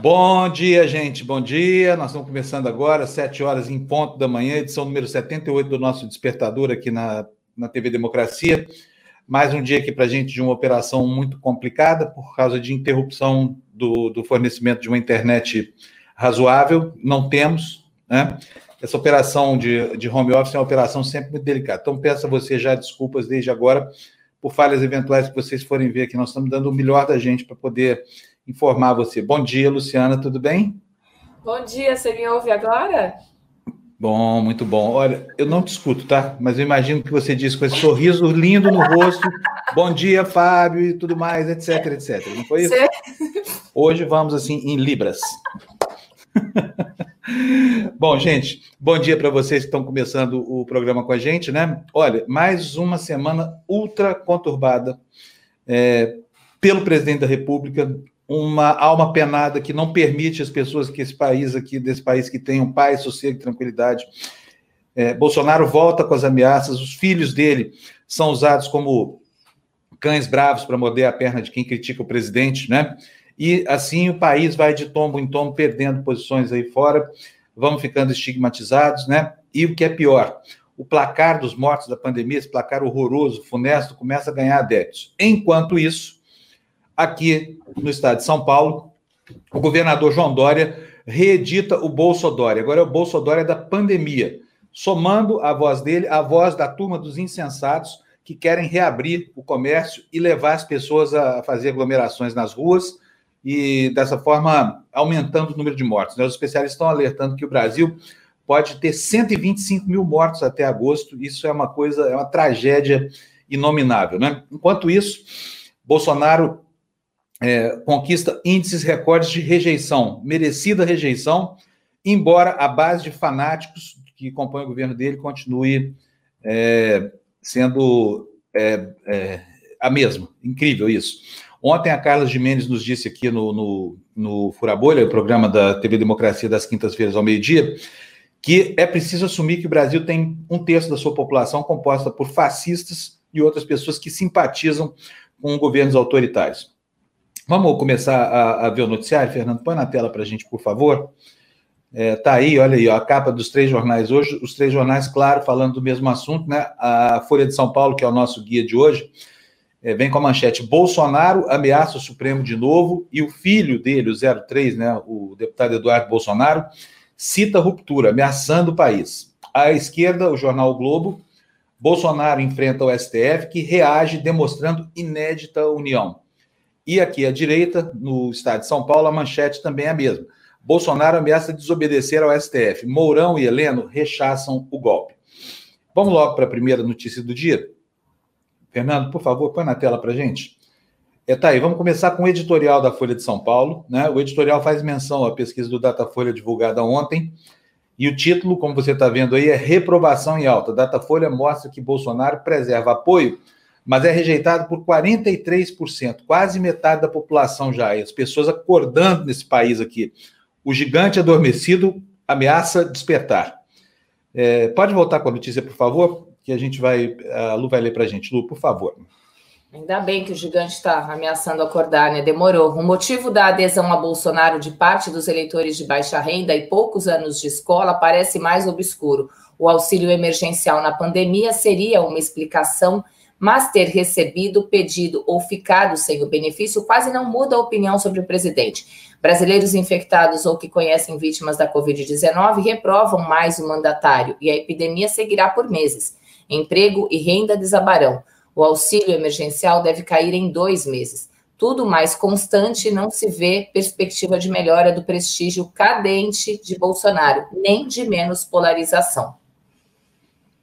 Bom dia, gente. Bom dia. Nós estamos começando agora, sete horas em ponto da manhã, edição número 78 do nosso despertador aqui na, na TV Democracia. Mais um dia aqui para a gente de uma operação muito complicada por causa de interrupção do, do fornecimento de uma internet razoável. Não temos, né? Essa operação de, de home office é uma operação sempre muito delicada. Então, peço a você já desculpas desde agora por falhas eventuais que vocês forem ver aqui. Nós estamos dando o melhor da gente para poder informar você. Bom dia, Luciana, tudo bem? Bom dia, você me ouve agora? Bom, muito bom. Olha, eu não te escuto, tá? Mas eu imagino que você disse com esse sorriso lindo no rosto. bom dia, Fábio, e tudo mais, etc, etc. Não foi isso? Hoje vamos assim em Libras. Bom, gente, bom dia para vocês que estão começando o programa com a gente, né? Olha, mais uma semana ultra conturbada é, pelo presidente da República, uma alma penada que não permite as pessoas que esse país aqui, desse país que tenham paz, sossego e tranquilidade. É, Bolsonaro volta com as ameaças, os filhos dele são usados como cães bravos para morder a perna de quem critica o presidente, né? E assim o país vai de tombo em tombo, perdendo posições aí fora, vamos ficando estigmatizados, né? E o que é pior, o placar dos mortos da pandemia, esse placar horroroso, funesto, começa a ganhar adeptos. Enquanto isso, aqui no estado de São Paulo, o governador João Dória reedita o Bolso Dória. Agora é o Bolso Dória da pandemia, somando a voz dele à voz da turma dos insensatos que querem reabrir o comércio e levar as pessoas a fazer aglomerações nas ruas e dessa forma aumentando o número de mortos. Os especialistas estão alertando que o Brasil pode ter 125 mil mortos até agosto. Isso é uma coisa, é uma tragédia inominável. Né? Enquanto isso, Bolsonaro é, conquista índices recordes de rejeição, merecida rejeição, embora a base de fanáticos que compõe o governo dele continue é, sendo é, é a mesma. Incrível isso. Ontem a Carla Jimenez nos disse aqui no, no, no Furabolha, o programa da TV Democracia das quintas-feiras ao meio-dia, que é preciso assumir que o Brasil tem um terço da sua população composta por fascistas e outras pessoas que simpatizam com governos autoritários. Vamos começar a, a ver o noticiário, Fernando? Põe na tela para a gente, por favor. É, tá aí, olha aí, ó, a capa dos três jornais hoje, os três jornais, claro, falando do mesmo assunto, né? A Folha de São Paulo, que é o nosso guia de hoje, é, vem com a manchete: Bolsonaro ameaça o Supremo de novo, e o filho dele, o 03, né, o deputado Eduardo Bolsonaro, cita ruptura, ameaçando o país. À esquerda, o jornal o Globo, Bolsonaro enfrenta o STF, que reage demonstrando inédita união. E aqui à direita, no estado de São Paulo, a manchete também é a mesma. Bolsonaro ameaça desobedecer ao STF. Mourão e Heleno rechaçam o golpe. Vamos logo para a primeira notícia do dia. Fernando, por favor, põe na tela para gente. É, tá aí, vamos começar com o editorial da Folha de São Paulo. Né? O editorial faz menção à pesquisa do Datafolha divulgada ontem. E o título, como você está vendo aí, é Reprovação em Alta. Datafolha mostra que Bolsonaro preserva apoio mas é rejeitado por 43%, quase metade da população já. E as pessoas acordando nesse país aqui. O gigante adormecido ameaça despertar. É, pode voltar com a notícia, por favor? Que a gente vai. A Lu vai ler para a gente. Lu, por favor. Ainda bem que o gigante está ameaçando acordar, né? Demorou. O motivo da adesão a Bolsonaro de parte dos eleitores de baixa renda e poucos anos de escola parece mais obscuro. O auxílio emergencial na pandemia seria uma explicação mas ter recebido pedido ou ficado sem o benefício quase não muda a opinião sobre o presidente. Brasileiros infectados ou que conhecem vítimas da Covid-19 reprovam mais o mandatário e a epidemia seguirá por meses. Emprego e renda desabarão. O auxílio emergencial deve cair em dois meses. Tudo mais constante não se vê perspectiva de melhora do prestígio cadente de Bolsonaro, nem de menos polarização.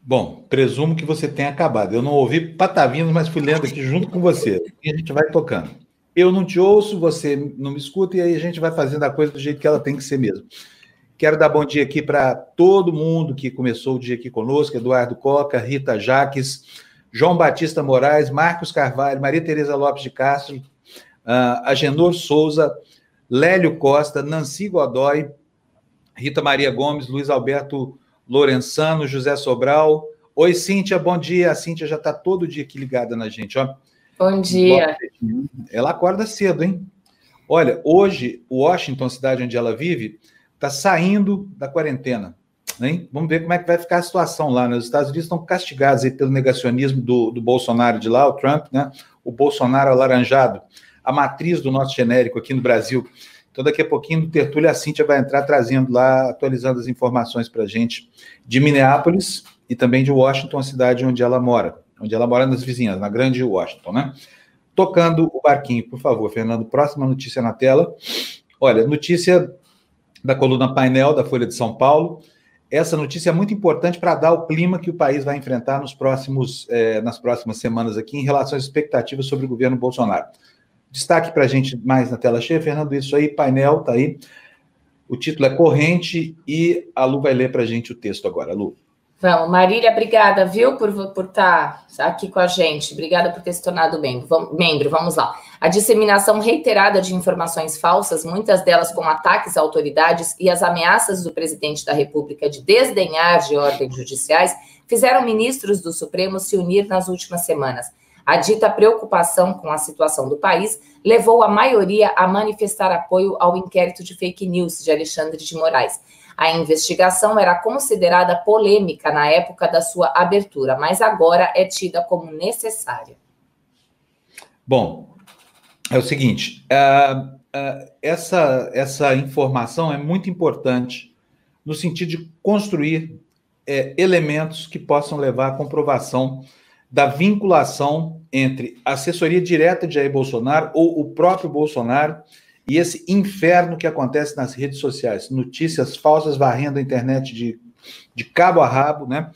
Bom, presumo que você tenha acabado. Eu não ouvi patavinos, mas fui lendo aqui junto com você. E a gente vai tocando. Eu não te ouço, você não me escuta, e aí a gente vai fazendo a coisa do jeito que ela tem que ser mesmo. Quero dar bom dia aqui para todo mundo que começou o dia aqui conosco: Eduardo Coca, Rita Jaques, João Batista Moraes, Marcos Carvalho, Maria Tereza Lopes de Castro, uh, Agenor Souza, Lélio Costa, Nancy Godoy, Rita Maria Gomes, Luiz Alberto Lorenzano, José Sobral. Oi, Cíntia, bom dia. A Cíntia já está todo dia aqui ligada na gente, ó. Bom dia. Ela acorda cedo, hein? Olha, hoje, Washington, cidade onde ela vive, está saindo da quarentena. Hein? Vamos ver como é que vai ficar a situação lá. Né? Os Estados Unidos estão castigados pelo negacionismo do, do Bolsonaro de lá, o Trump, né? o Bolsonaro alaranjado, a matriz do nosso genérico aqui no Brasil. Então, daqui a pouquinho, no Tertúlio, a Cíntia vai entrar trazendo lá, atualizando as informações para a gente de Minneapolis e também de Washington, a cidade onde ela mora, onde ela mora nas vizinhas, na grande Washington, né? Tocando o barquinho, por favor, Fernando. Próxima notícia na tela. Olha, notícia da coluna painel da Folha de São Paulo. Essa notícia é muito importante para dar o clima que o país vai enfrentar nos próximos, eh, nas próximas semanas aqui em relação às expectativas sobre o governo Bolsonaro. Destaque para a gente mais na tela cheia, Fernando, isso aí, painel, tá aí. O título é Corrente e a Lu vai ler para a gente o texto agora, Lu. Vamos, Marília, obrigada, viu, por, por estar tá aqui com a gente. Obrigada por ter se tornado membro. Vamos, membro. Vamos lá. A disseminação reiterada de informações falsas, muitas delas com ataques a autoridades e as ameaças do presidente da República de desdenhar de ordens judiciais, fizeram ministros do Supremo se unir nas últimas semanas. A dita preocupação com a situação do país levou a maioria a manifestar apoio ao inquérito de fake news de Alexandre de Moraes. A investigação era considerada polêmica na época da sua abertura, mas agora é tida como necessária. Bom, é o seguinte: uh, uh, essa, essa informação é muito importante no sentido de construir é, elementos que possam levar à comprovação da vinculação entre assessoria direta de Jair Bolsonaro ou o próprio Bolsonaro e esse inferno que acontece nas redes sociais, notícias falsas varrendo a internet de, de cabo a rabo, né?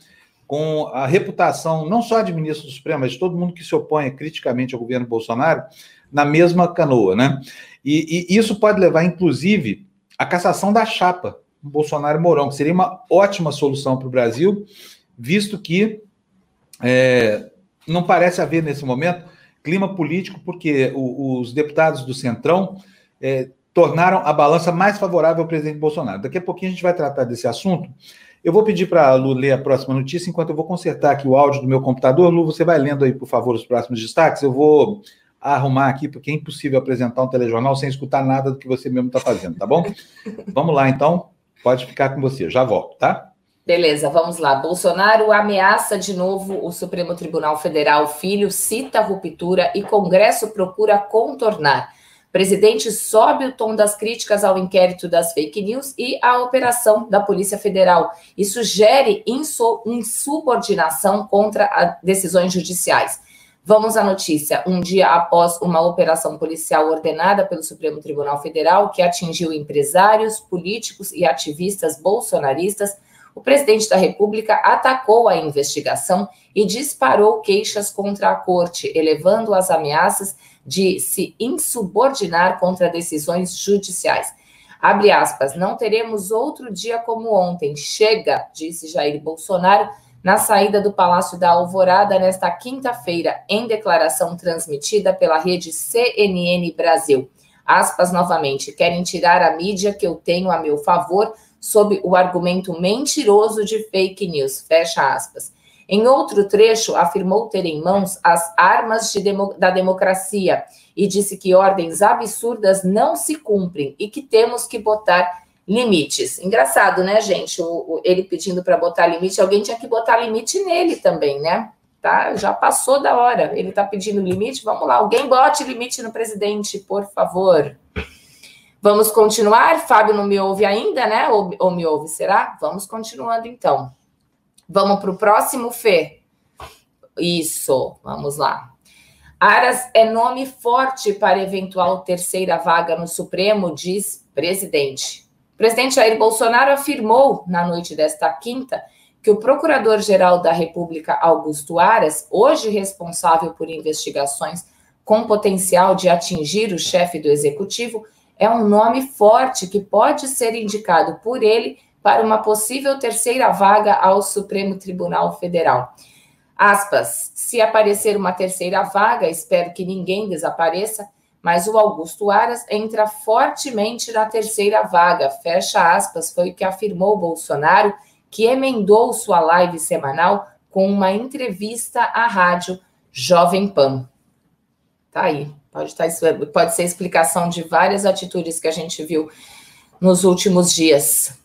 Com a reputação não só de ministro do Supremo, mas de todo mundo que se opõe criticamente ao governo Bolsonaro na mesma canoa, né? E, e isso pode levar, inclusive, à cassação da chapa Bolsonaro Mourão, que seria uma ótima solução para o Brasil, visto que é, não parece haver nesse momento clima político, porque o, os deputados do Centrão é, tornaram a balança mais favorável ao presidente Bolsonaro. Daqui a pouquinho a gente vai tratar desse assunto. Eu vou pedir para a Lu ler a próxima notícia, enquanto eu vou consertar aqui o áudio do meu computador. Lu, você vai lendo aí, por favor, os próximos destaques. Eu vou arrumar aqui, porque é impossível apresentar um telejornal sem escutar nada do que você mesmo está fazendo, tá bom? Vamos lá, então. Pode ficar com você. Já volto, tá? Beleza, vamos lá. Bolsonaro ameaça de novo o Supremo Tribunal Federal. Filho cita ruptura e Congresso procura contornar. Presidente sobe o tom das críticas ao inquérito das fake news e à operação da Polícia Federal e sugere insubordinação contra decisões judiciais. Vamos à notícia. Um dia após uma operação policial ordenada pelo Supremo Tribunal Federal que atingiu empresários, políticos e ativistas bolsonaristas, o presidente da República atacou a investigação e disparou queixas contra a corte, elevando as ameaças de se insubordinar contra decisões judiciais. Abre aspas, não teremos outro dia como ontem. Chega, disse Jair Bolsonaro na saída do Palácio da Alvorada nesta quinta-feira, em declaração transmitida pela rede CNN Brasil. Aspas novamente, querem tirar a mídia que eu tenho a meu favor sob o argumento mentiroso de fake news. Fecha aspas. Em outro trecho, afirmou ter em mãos as armas de demo, da democracia e disse que ordens absurdas não se cumprem e que temos que botar limites. Engraçado, né, gente? O, o, ele pedindo para botar limite, alguém tinha que botar limite nele também, né? Tá? Já passou da hora. Ele está pedindo limite. Vamos lá, alguém bote limite no presidente, por favor. Vamos continuar? Fábio não me ouve ainda, né? Ou, ou me ouve, será? Vamos continuando então. Vamos para o próximo, Fê. Isso, vamos lá. Aras é nome forte para eventual terceira vaga no Supremo, diz presidente. O presidente Jair Bolsonaro afirmou na noite desta quinta que o Procurador-Geral da República, Augusto Aras, hoje responsável por investigações com potencial de atingir o chefe do executivo, é um nome forte que pode ser indicado por ele para uma possível terceira vaga ao Supremo Tribunal Federal. Aspas, se aparecer uma terceira vaga, espero que ninguém desapareça, mas o Augusto Aras entra fortemente na terceira vaga. Fecha aspas, foi o que afirmou Bolsonaro, que emendou sua live semanal com uma entrevista à rádio Jovem Pan. Tá aí. Pode, estar, tá, pode ser explicação de várias atitudes que a gente viu nos últimos dias.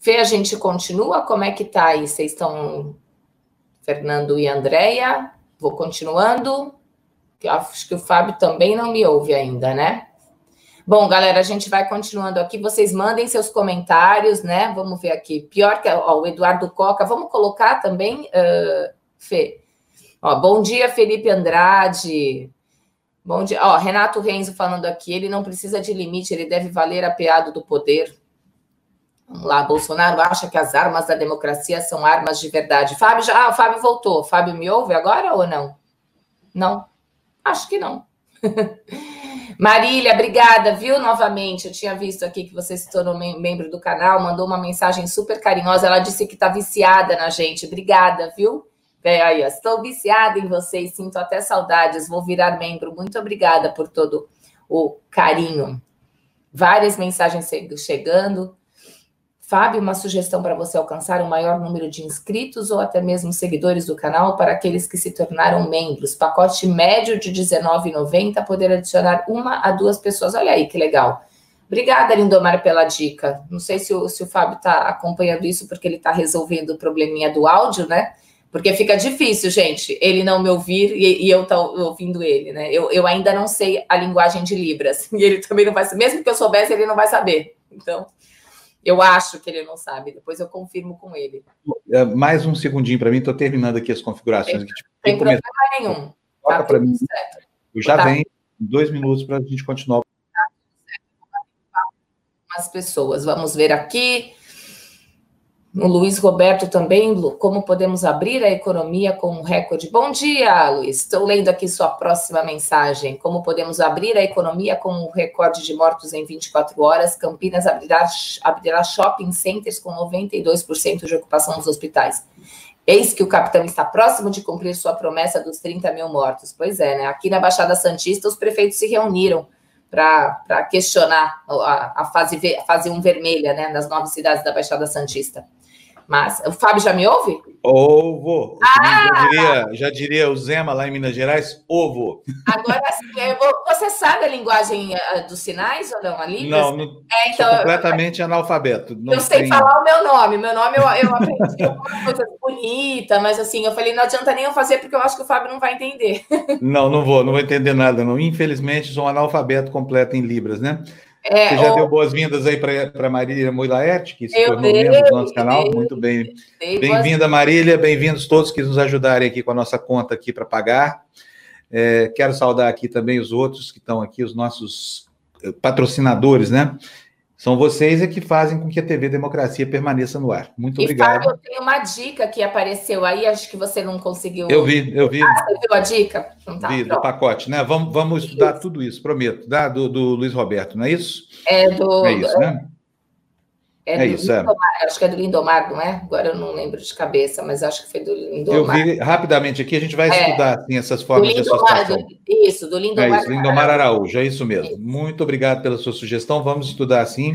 Fê, a gente continua? Como é que tá aí? Vocês estão. Fernando e Andréia? Vou continuando. Acho que o Fábio também não me ouve ainda, né? Bom, galera, a gente vai continuando aqui. Vocês mandem seus comentários, né? Vamos ver aqui. Pior que ó, o Eduardo Coca. Vamos colocar também, uh, Fê. Ó, bom dia, Felipe Andrade. Bom dia. Ó, Renato Renzo falando aqui. Ele não precisa de limite, ele deve valer apeado do poder. Vamos lá, Bolsonaro acha que as armas da democracia são armas de verdade. Fábio já. Ah, o Fábio voltou. Fábio me ouve agora ou não? Não? Acho que não. Marília, obrigada, viu? Novamente, eu tinha visto aqui que você se tornou membro do canal, mandou uma mensagem super carinhosa. Ela disse que está viciada na gente. Obrigada, viu? Aí, ó, estou viciada em vocês, sinto até saudades, vou virar membro. Muito obrigada por todo o carinho. Várias mensagens chegando. Fábio, uma sugestão para você alcançar um maior número de inscritos ou até mesmo seguidores do canal para aqueles que se tornaram membros. Pacote médio de R$19,90, poder adicionar uma a duas pessoas. Olha aí que legal. Obrigada, Lindomar, pela dica. Não sei se o, se o Fábio está acompanhando isso, porque ele está resolvendo o probleminha do áudio, né? Porque fica difícil, gente, ele não me ouvir e, e eu estar tá ouvindo ele, né? Eu, eu ainda não sei a linguagem de Libras. E ele também não vai saber. Mesmo que eu soubesse, ele não vai saber. Então. Eu acho que ele não sabe, depois eu confirmo com ele. É, mais um segundinho para mim, estou terminando aqui as configurações. Tem, tem problema nenhum. Tá para mim. Certo. Eu já tá. venho dois minutos para a gente continuar. As pessoas, vamos ver aqui. O Luiz Roberto também, como podemos abrir a economia com um recorde? Bom dia, Luiz. Estou lendo aqui sua próxima mensagem. Como podemos abrir a economia com um recorde de mortos em 24 horas? Campinas abrirá, abrirá shopping centers com 92% de ocupação nos hospitais. Eis que o capitão está próximo de cumprir sua promessa dos 30 mil mortos. Pois é, né? Aqui na Baixada Santista, os prefeitos se reuniram para questionar a, a, fase, a fase 1 vermelha, né? Nas nove cidades da Baixada Santista. Mas o Fábio já me ouve? Ovo. Ah! Já, diria, já diria o Zema lá em Minas Gerais, ovo. Agora você sabe a linguagem eh, dos sinais ou não? Ali? Não, não é, então, sou completamente eu, analfabeto. Não eu sei falar o meu nome. Meu nome eu, eu aprendi uma coisa bonita, mas assim, eu falei, não adianta nem eu fazer, porque eu acho que o Fábio não vai entender. Não, não vou, não vou entender nada, não. Infelizmente, sou um analfabeto completo em Libras, né? É, Você já deu boas-vindas aí para Marília Moilaerte, que se tornou membro do nosso canal. Dei, Muito bem. Bem-vinda, Marília. Bem-vindos todos que nos ajudarem aqui com a nossa conta aqui para pagar. É, quero saudar aqui também os outros que estão aqui, os nossos eh, patrocinadores, né? São vocês é que fazem com que a TV Democracia permaneça no ar. Muito e, obrigado. Fábio, eu tenho uma dica que apareceu aí, acho que você não conseguiu. Eu vi, eu vi. Ah, você viu a dica? Então, tá, vi, pronto. do pacote, né? Vamos, vamos estudar tudo isso, prometo. Da, do, do Luiz Roberto, não é isso? É do. É isso, né? É, é isso, é. Lindomar, é. acho que é do Lindomar, não é? Agora eu não lembro de cabeça, mas acho que foi do Lindomar. Eu vi rapidamente aqui, a gente vai é, estudar assim, essas formas de associação. Do, isso, do Lindomar. É isso, Lindomar Araújo, é isso mesmo. Isso. Muito obrigado pela sua sugestão, vamos estudar assim.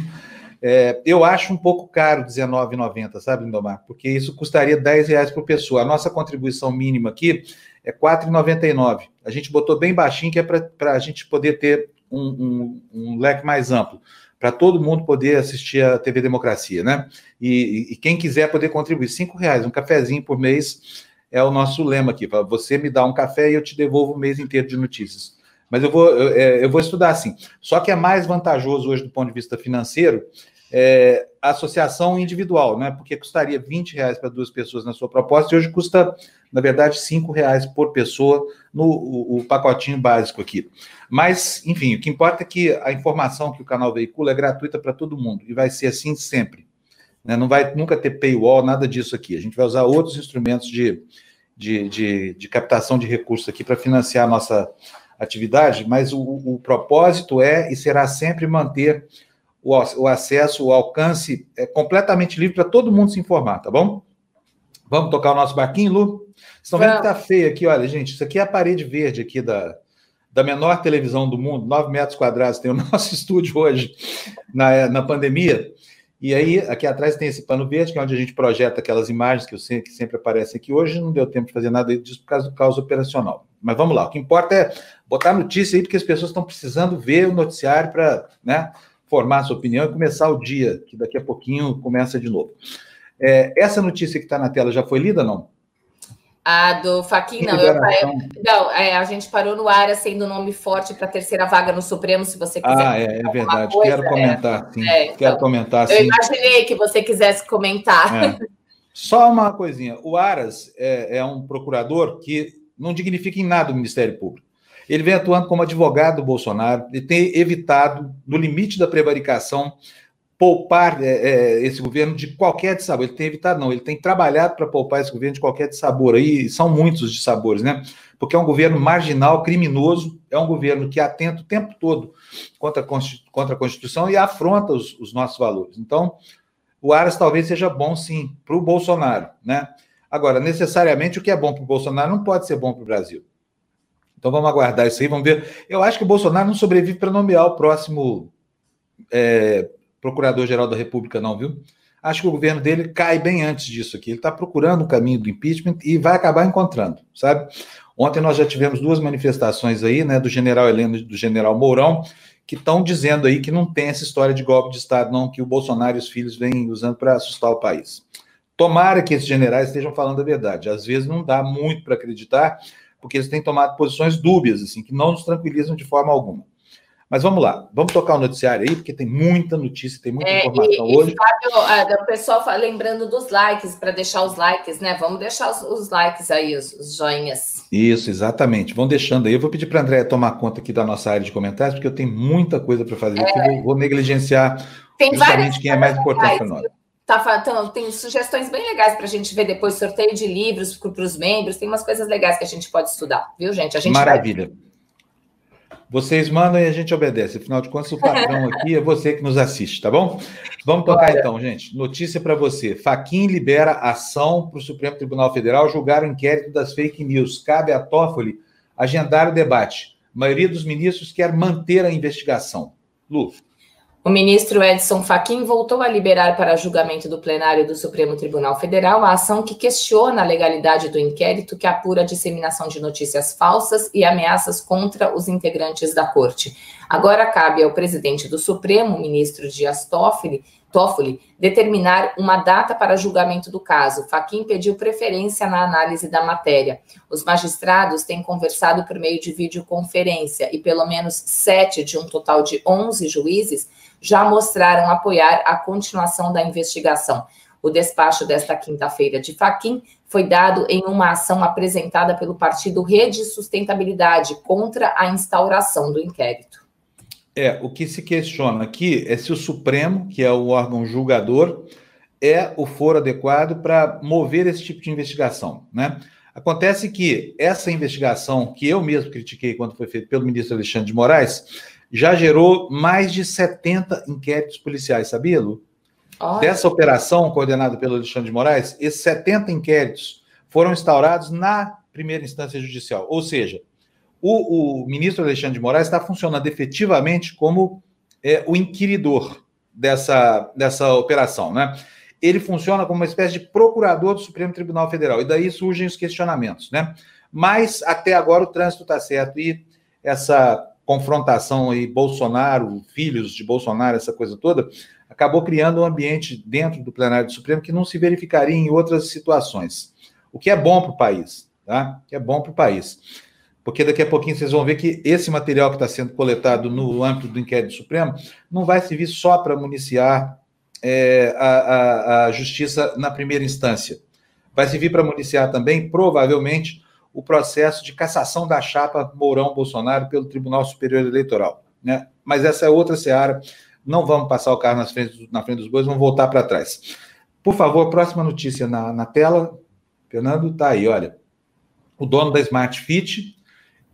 É, eu acho um pouco caro R$19,90, sabe, Lindomar? Porque isso custaria R$10,00 por pessoa. A nossa contribuição mínima aqui é R$4,99. A gente botou bem baixinho, que é para a gente poder ter um, um, um leque mais amplo, para todo mundo poder assistir a TV Democracia, né? E, e quem quiser poder contribuir, R$5,00, um cafezinho por mês é o nosso lema aqui. Você me dá um café e eu te devolvo o mês inteiro de notícias. Mas eu vou, eu, é, eu vou estudar assim. Só que é mais vantajoso hoje do ponto de vista financeiro é, associação individual, né? Porque custaria 20 reais para duas pessoas na sua proposta, e hoje custa, na verdade, 5 reais por pessoa no o, o, pacotinho básico aqui. Mas, enfim, o que importa é que a informação que o canal veicula é gratuita para todo mundo, e vai ser assim sempre. Né? Não vai nunca ter paywall, nada disso aqui. A gente vai usar outros instrumentos de, de, de, de captação de recursos aqui para financiar a nossa atividade, mas o, o propósito é e será sempre manter o, o acesso, o alcance é completamente livre para todo mundo se informar, tá bom? Vamos tocar o nosso barquinho, Lu? Vocês estão vendo que tá feio aqui, olha, gente, isso aqui é a parede verde aqui da, da menor televisão do mundo, 9 metros quadrados, tem o nosso estúdio hoje na, na pandemia. E aí, aqui atrás tem esse pano verde, que é onde a gente projeta aquelas imagens que, eu sei, que sempre aparecem aqui. Hoje não deu tempo de fazer nada disso por causa do caos operacional. Mas vamos lá, o que importa é botar notícia aí, porque as pessoas estão precisando ver o noticiário para né, formar sua opinião e começar o dia, que daqui a pouquinho começa de novo. É, essa notícia que está na tela já foi lida, não? A do Faquin, não. Eu, não, é, a gente parou no ar sendo nome forte para a terceira vaga no Supremo, se você quiser. Ah, é, é verdade. Coisa, Quero comentar, é. sim. É, então, Quero comentar, sim. Eu imaginei que você quisesse comentar. É. Só uma coisinha. O Aras é, é, um procurador que não dignifica em nada o Ministério Público. Ele vem atuando como advogado do Bolsonaro e tem evitado, no limite da prevaricação, poupar é, é, esse governo de qualquer sabor. Ele tem evitado, não, ele tem trabalhado para poupar esse governo de qualquer sabor. Aí são muitos de sabores, né? Porque é um governo marginal, criminoso, é um governo que atenta o tempo todo contra a, contra a Constituição e afronta os, os nossos valores. Então, o Aras talvez seja bom, sim, para o Bolsonaro, né? Agora, necessariamente o que é bom para o Bolsonaro não pode ser bom para o Brasil. Então vamos aguardar isso aí, vamos ver. Eu acho que o Bolsonaro não sobrevive para nomear o próximo é, Procurador-Geral da República, não, viu? Acho que o governo dele cai bem antes disso aqui. Ele está procurando o caminho do impeachment e vai acabar encontrando, sabe? Ontem nós já tivemos duas manifestações aí, né, do general Heleno e do general Mourão, que estão dizendo aí que não tem essa história de golpe de Estado, não, que o Bolsonaro e os filhos vêm usando para assustar o país. Tomara que esses generais estejam falando a verdade. Às vezes não dá muito para acreditar, porque eles têm tomado posições dúbias, assim, que não nos tranquilizam de forma alguma. Mas vamos lá, vamos tocar o noticiário aí, porque tem muita notícia, tem muita é, informação e, hoje. E, Fábio, o pessoal lembrando dos likes, para deixar os likes, né? Vamos deixar os, os likes aí, os, os, joinhas. Isso, exatamente. Vão deixando aí. Eu vou pedir para a Andréia tomar conta aqui da nossa área de comentários, porque eu tenho muita coisa para fazer é. aqui. Vou, vou negligenciar justamente quem é mais importante para nós. Tá, então, tem sugestões bem legais para a gente ver depois, sorteio de livros para os membros, tem umas coisas legais que a gente pode estudar, viu, gente? A gente Maravilha. Vai... Vocês mandam e a gente obedece. Afinal de contas, o patrão aqui é você que nos assiste, tá bom? Vamos tocar Olha. então, gente. Notícia para você. Faquin libera ação para o Supremo Tribunal Federal julgar o inquérito das fake news. Cabe a Toffoli agendar o debate. A maioria dos ministros quer manter a investigação. Lu. O ministro Edson Fachin voltou a liberar para julgamento do plenário do Supremo Tribunal Federal a ação que questiona a legalidade do inquérito que apura a disseminação de notícias falsas e ameaças contra os integrantes da corte. Agora cabe ao presidente do Supremo, ministro Dias Toffoli, Toffoli, determinar uma data para julgamento do caso. Faquim pediu preferência na análise da matéria. Os magistrados têm conversado por meio de videoconferência e pelo menos sete de um total de onze juízes já mostraram apoiar a continuação da investigação. O despacho desta quinta-feira de Faquim foi dado em uma ação apresentada pelo partido Rede Sustentabilidade contra a instauração do inquérito. É, o que se questiona aqui é se o Supremo, que é o órgão julgador, é o foro adequado para mover esse tipo de investigação, né? Acontece que essa investigação, que eu mesmo critiquei quando foi feita pelo ministro Alexandre de Moraes, já gerou mais de 70 inquéritos policiais, sabia, Lu? Olha. Dessa operação coordenada pelo Alexandre de Moraes, esses 70 inquéritos foram instaurados na primeira instância judicial. Ou seja, o, o ministro Alexandre de Moraes está funcionando efetivamente como é, o inquiridor dessa, dessa operação, né? Ele funciona como uma espécie de procurador do Supremo Tribunal Federal, e daí surgem os questionamentos, né? Mas até agora o trânsito está certo e essa confrontação aí, Bolsonaro, filhos de Bolsonaro, essa coisa toda, acabou criando um ambiente dentro do plenário do Supremo que não se verificaria em outras situações. O que é bom para o país, tá? O que é bom para o país. Porque daqui a pouquinho vocês vão ver que esse material que está sendo coletado no âmbito do inquérito supremo não vai servir só para municiar é, a, a, a justiça na primeira instância. Vai servir para municiar também, provavelmente, o processo de cassação da chapa Mourão-Bolsonaro pelo Tribunal Superior Eleitoral. Né? Mas essa é outra seara. Não vamos passar o carro frente, na frente dos bois, vamos voltar para trás. Por favor, próxima notícia na, na tela. Fernando, está aí, olha. O dono da Smart Fit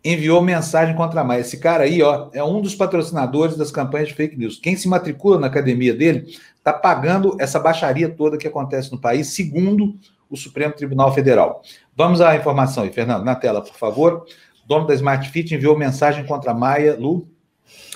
enviou mensagem contra a Maia. Esse cara aí, ó, é um dos patrocinadores das campanhas de fake news. Quem se matricula na academia dele está pagando essa baixaria toda que acontece no país, segundo o Supremo Tribunal Federal. Vamos à informação aí, Fernando, na tela, por favor. O dono da Smart Fit enviou mensagem contra a Maia Lu.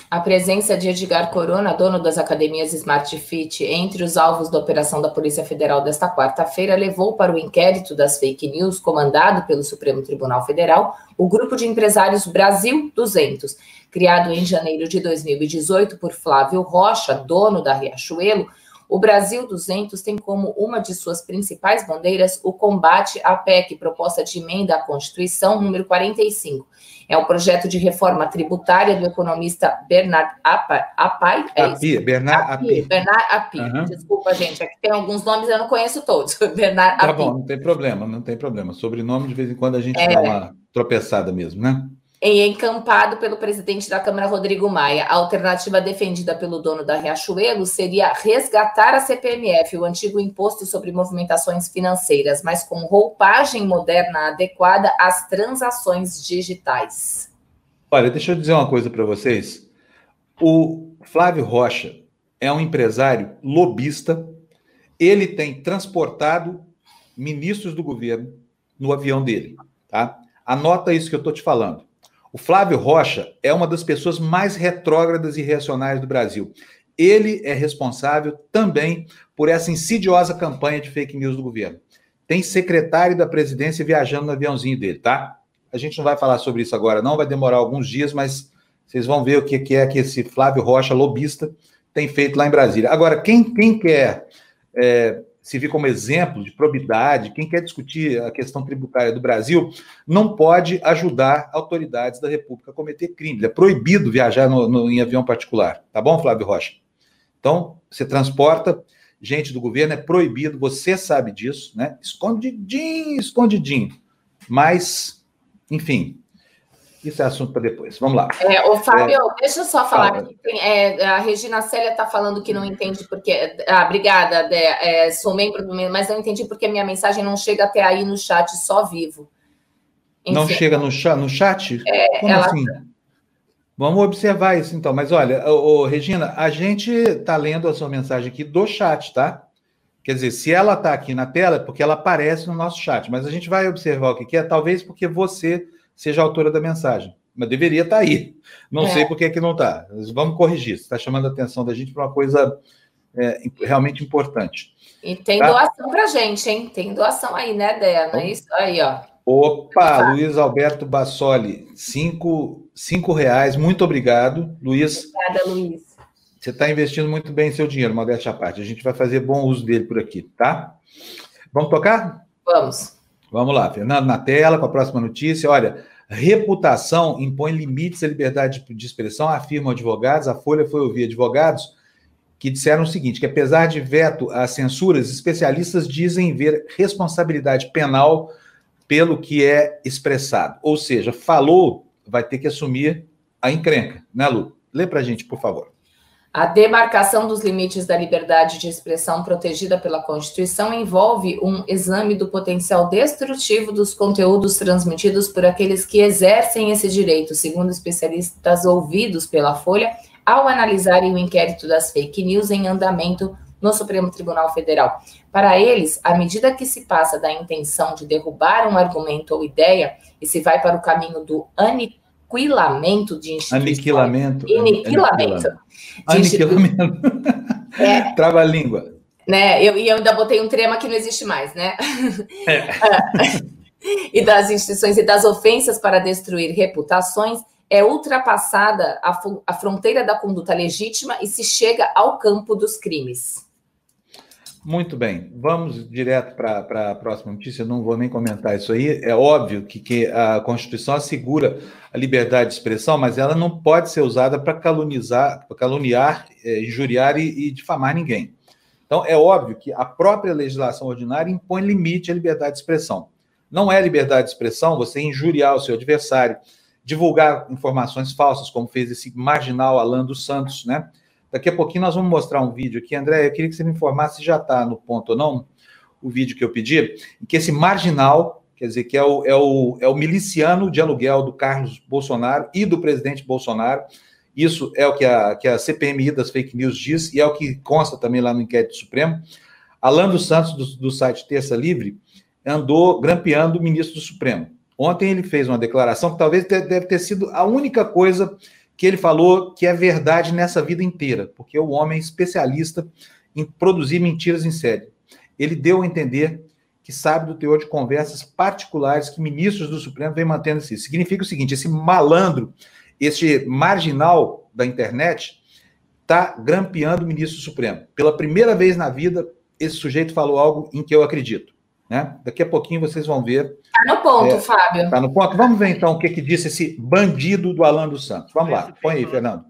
A presença de Edgar Corona, dono das academias Smart Fit, entre os alvos da operação da Polícia Federal desta quarta-feira, levou para o inquérito das fake news, comandado pelo Supremo Tribunal Federal, o grupo de empresários Brasil 200, criado em janeiro de 2018 por Flávio Rocha, dono da Riachuelo o Brasil 200 tem como uma de suas principais bandeiras o combate à PEC, proposta de emenda à Constituição, número 45. É um projeto de reforma tributária do economista Bernard Apai. É Api, Bernard Api. Bernard Api. Uhum. Desculpa, gente, aqui tem alguns nomes eu não conheço todos. Bernard Tá Api. bom, não tem problema, não tem problema. Sobrenome, de vez em quando, a gente é. dá uma tropeçada mesmo, né? Em encampado pelo presidente da Câmara, Rodrigo Maia. A alternativa defendida pelo dono da Riachuelo seria resgatar a CPMF, o antigo imposto sobre movimentações financeiras, mas com roupagem moderna adequada às transações digitais. Olha, deixa eu dizer uma coisa para vocês. O Flávio Rocha é um empresário lobista. Ele tem transportado ministros do governo no avião dele, tá? Anota isso que eu estou te falando. O Flávio Rocha é uma das pessoas mais retrógradas e reacionárias do Brasil. Ele é responsável também por essa insidiosa campanha de fake news do governo. Tem secretário da presidência viajando no aviãozinho dele, tá? A gente não vai falar sobre isso agora, não, vai demorar alguns dias, mas vocês vão ver o que é que esse Flávio Rocha, lobista, tem feito lá em Brasília. Agora, quem, quem quer é, servir como exemplo de probidade, quem quer discutir a questão tributária do Brasil, não pode ajudar autoridades da República a cometer crime. É proibido viajar no, no, em avião particular. Tá bom, Flávio Rocha? Então, você transporta gente do governo, é proibido, você sabe disso, né? Escondidinho, escondidinho. Mas, enfim, isso é assunto para depois. Vamos lá. É, o Fábio, é, deixa eu só falar que tem, é, a Regina Célia está falando que não entende porque. Ah, obrigada, Dé. É, sou membro do meu, mas não entendi porque minha mensagem não chega até aí no chat só vivo. Enfim. Não chega no, chat, no chat? É, Como ela... assim? Vamos observar isso então. Mas olha, ô, Regina, a gente está lendo a sua mensagem aqui do chat, tá? Quer dizer, se ela está aqui na tela, é porque ela aparece no nosso chat. Mas a gente vai observar o que é, talvez porque você seja a autora da mensagem. Mas deveria estar tá aí. Não é. sei por que, que não está. Vamos corrigir. Você está chamando a atenção da gente para uma coisa é, realmente importante. E tem tá? doação para gente, hein? Tem doação aí, né, Dé? Não é isso? Aí, ó. Opa. Luiz Alberto Bassoli, cinco, cinco reais. Muito obrigado, Luiz. Obrigada, Luiz. Você está investindo muito bem seu dinheiro, modéstia à parte. A gente vai fazer bom uso dele por aqui, tá? Vamos tocar? Vamos. Vamos lá, Fernando, na tela, com a próxima notícia. Olha, reputação impõe limites à liberdade de expressão, afirmam advogados. A Folha foi ouvir advogados que disseram o seguinte: que apesar de veto às censuras, especialistas dizem ver responsabilidade penal pelo que é expressado. Ou seja, falou, vai ter que assumir a encrenca, né, Lu? Lê para a gente, por favor. A demarcação dos limites da liberdade de expressão protegida pela Constituição envolve um exame do potencial destrutivo dos conteúdos transmitidos por aqueles que exercem esse direito, segundo especialistas ouvidos pela Folha, ao analisarem o inquérito das fake news em andamento no Supremo Tribunal Federal. Para eles, à medida que se passa da intenção de derrubar um argumento ou ideia e se vai para o caminho do aniquilamento de instituições... Aniquilamento. Aniquilamento Aniquilamento. É. Trava a língua. Né? Eu, e eu ainda botei um trema que não existe mais, né? É. e das instituições e das ofensas para destruir reputações é ultrapassada a, a fronteira da conduta legítima e se chega ao campo dos crimes. Muito bem, vamos direto para a próxima notícia. Eu não vou nem comentar isso aí. É óbvio que, que a Constituição assegura a liberdade de expressão, mas ela não pode ser usada para calunizar, para caluniar, é, injuriar e, e difamar ninguém. Então, é óbvio que a própria legislação ordinária impõe limite à liberdade de expressão. Não é liberdade de expressão você injuriar o seu adversário, divulgar informações falsas, como fez esse marginal Alan dos Santos, né? Daqui a pouquinho nós vamos mostrar um vídeo aqui. André, eu queria que você me informasse se já está no ponto ou não, o vídeo que eu pedi, que esse marginal, quer dizer, que é o, é, o, é o miliciano de aluguel do Carlos Bolsonaro e do presidente Bolsonaro, isso é o que a, que a CPMI das fake news diz e é o que consta também lá no inquérito supremo. Alan dos Santos, do, do site Terça Livre, andou grampeando o ministro do Supremo. Ontem ele fez uma declaração que talvez deve ter sido a única coisa que ele falou que é verdade nessa vida inteira, porque o homem é especialista em produzir mentiras em série. Ele deu a entender que sabe do teor de conversas particulares que ministros do Supremo vêm mantendo assim. Significa o seguinte: esse malandro, esse marginal da internet, está grampeando o ministro do Supremo. Pela primeira vez na vida, esse sujeito falou algo em que eu acredito. Né? Daqui a pouquinho vocês vão ver. Está no ponto, é, Fábio. Está no ponto. Vamos ver então o que, que disse esse bandido do Alan dos Santos. Vamos lá, põe aí, Fernando.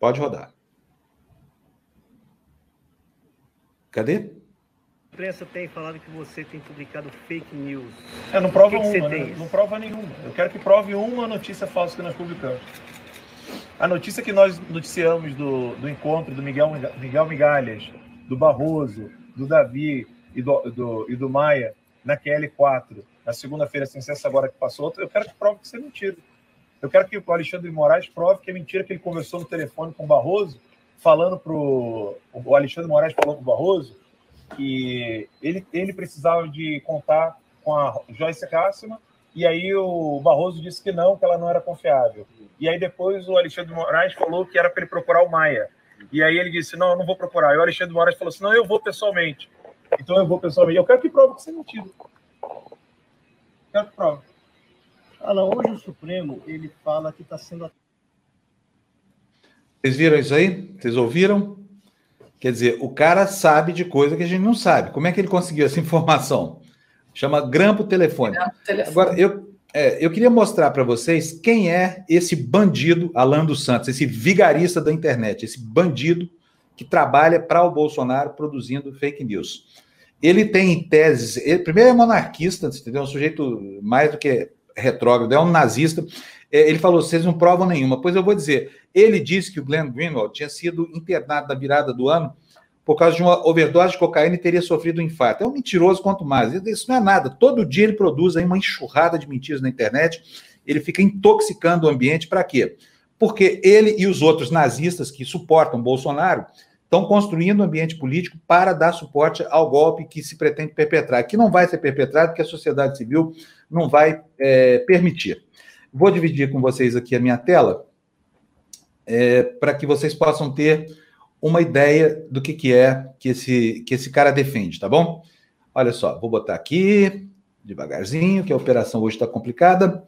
Pode rodar. Cadê? A imprensa tem falado que você tem publicado fake news. É, não prova que uma, que né? não prova nenhuma. Eu quero que prove uma notícia falsa que nós publicamos. A notícia que nós noticiamos do, do encontro do Miguel, Miguel Migalhas, do Barroso, do Davi, e do, do, e do Maia na QL4, na segunda-feira, sem cessa agora que passou, eu quero que prove que isso é mentira. Eu quero que o Alexandre Moraes prove que é mentira que ele conversou no telefone com o Barroso, falando para o Alexandre Moraes falou para o Barroso que ele, ele precisava de contar com a Joyce Cássima, e aí o Barroso disse que não, que ela não era confiável. E aí depois o Alexandre Moraes falou que era para ele procurar o Maia. E aí ele disse, não, eu não vou procurar. E o Alexandre Moraes falou assim, não, eu vou pessoalmente. Então eu vou pessoalmente. Eu quero que prove que isso é mentira. Quero que prove. Alan, hoje o Supremo ele fala que está sendo. Vocês viram isso aí? Vocês ouviram? Quer dizer, o cara sabe de coisa que a gente não sabe. Como é que ele conseguiu essa informação? Chama grampo telefone. Grampo telefone. Agora, eu, é, eu queria mostrar para vocês quem é esse bandido Alan dos Santos, esse vigarista da internet, esse bandido que trabalha para o Bolsonaro produzindo fake news. Ele tem teses. Ele, primeiro é monarquista, entendeu? Um sujeito mais do que retrógrado, é um nazista. É, ele falou: vocês não provam nenhuma. Pois eu vou dizer. Ele disse que o Glenn Greenwald tinha sido internado na virada do ano por causa de uma overdose de cocaína e teria sofrido um infarto. É um mentiroso quanto mais. Isso não é nada. Todo dia ele produz aí uma enxurrada de mentiras na internet. Ele fica intoxicando o ambiente para quê? Porque ele e os outros nazistas que suportam Bolsonaro estão construindo um ambiente político para dar suporte ao golpe que se pretende perpetrar, que não vai ser perpetrado, porque a sociedade civil não vai é, permitir. Vou dividir com vocês aqui a minha tela é, para que vocês possam ter uma ideia do que, que é que esse, que esse cara defende, tá bom? Olha só, vou botar aqui devagarzinho, que a operação hoje está complicada.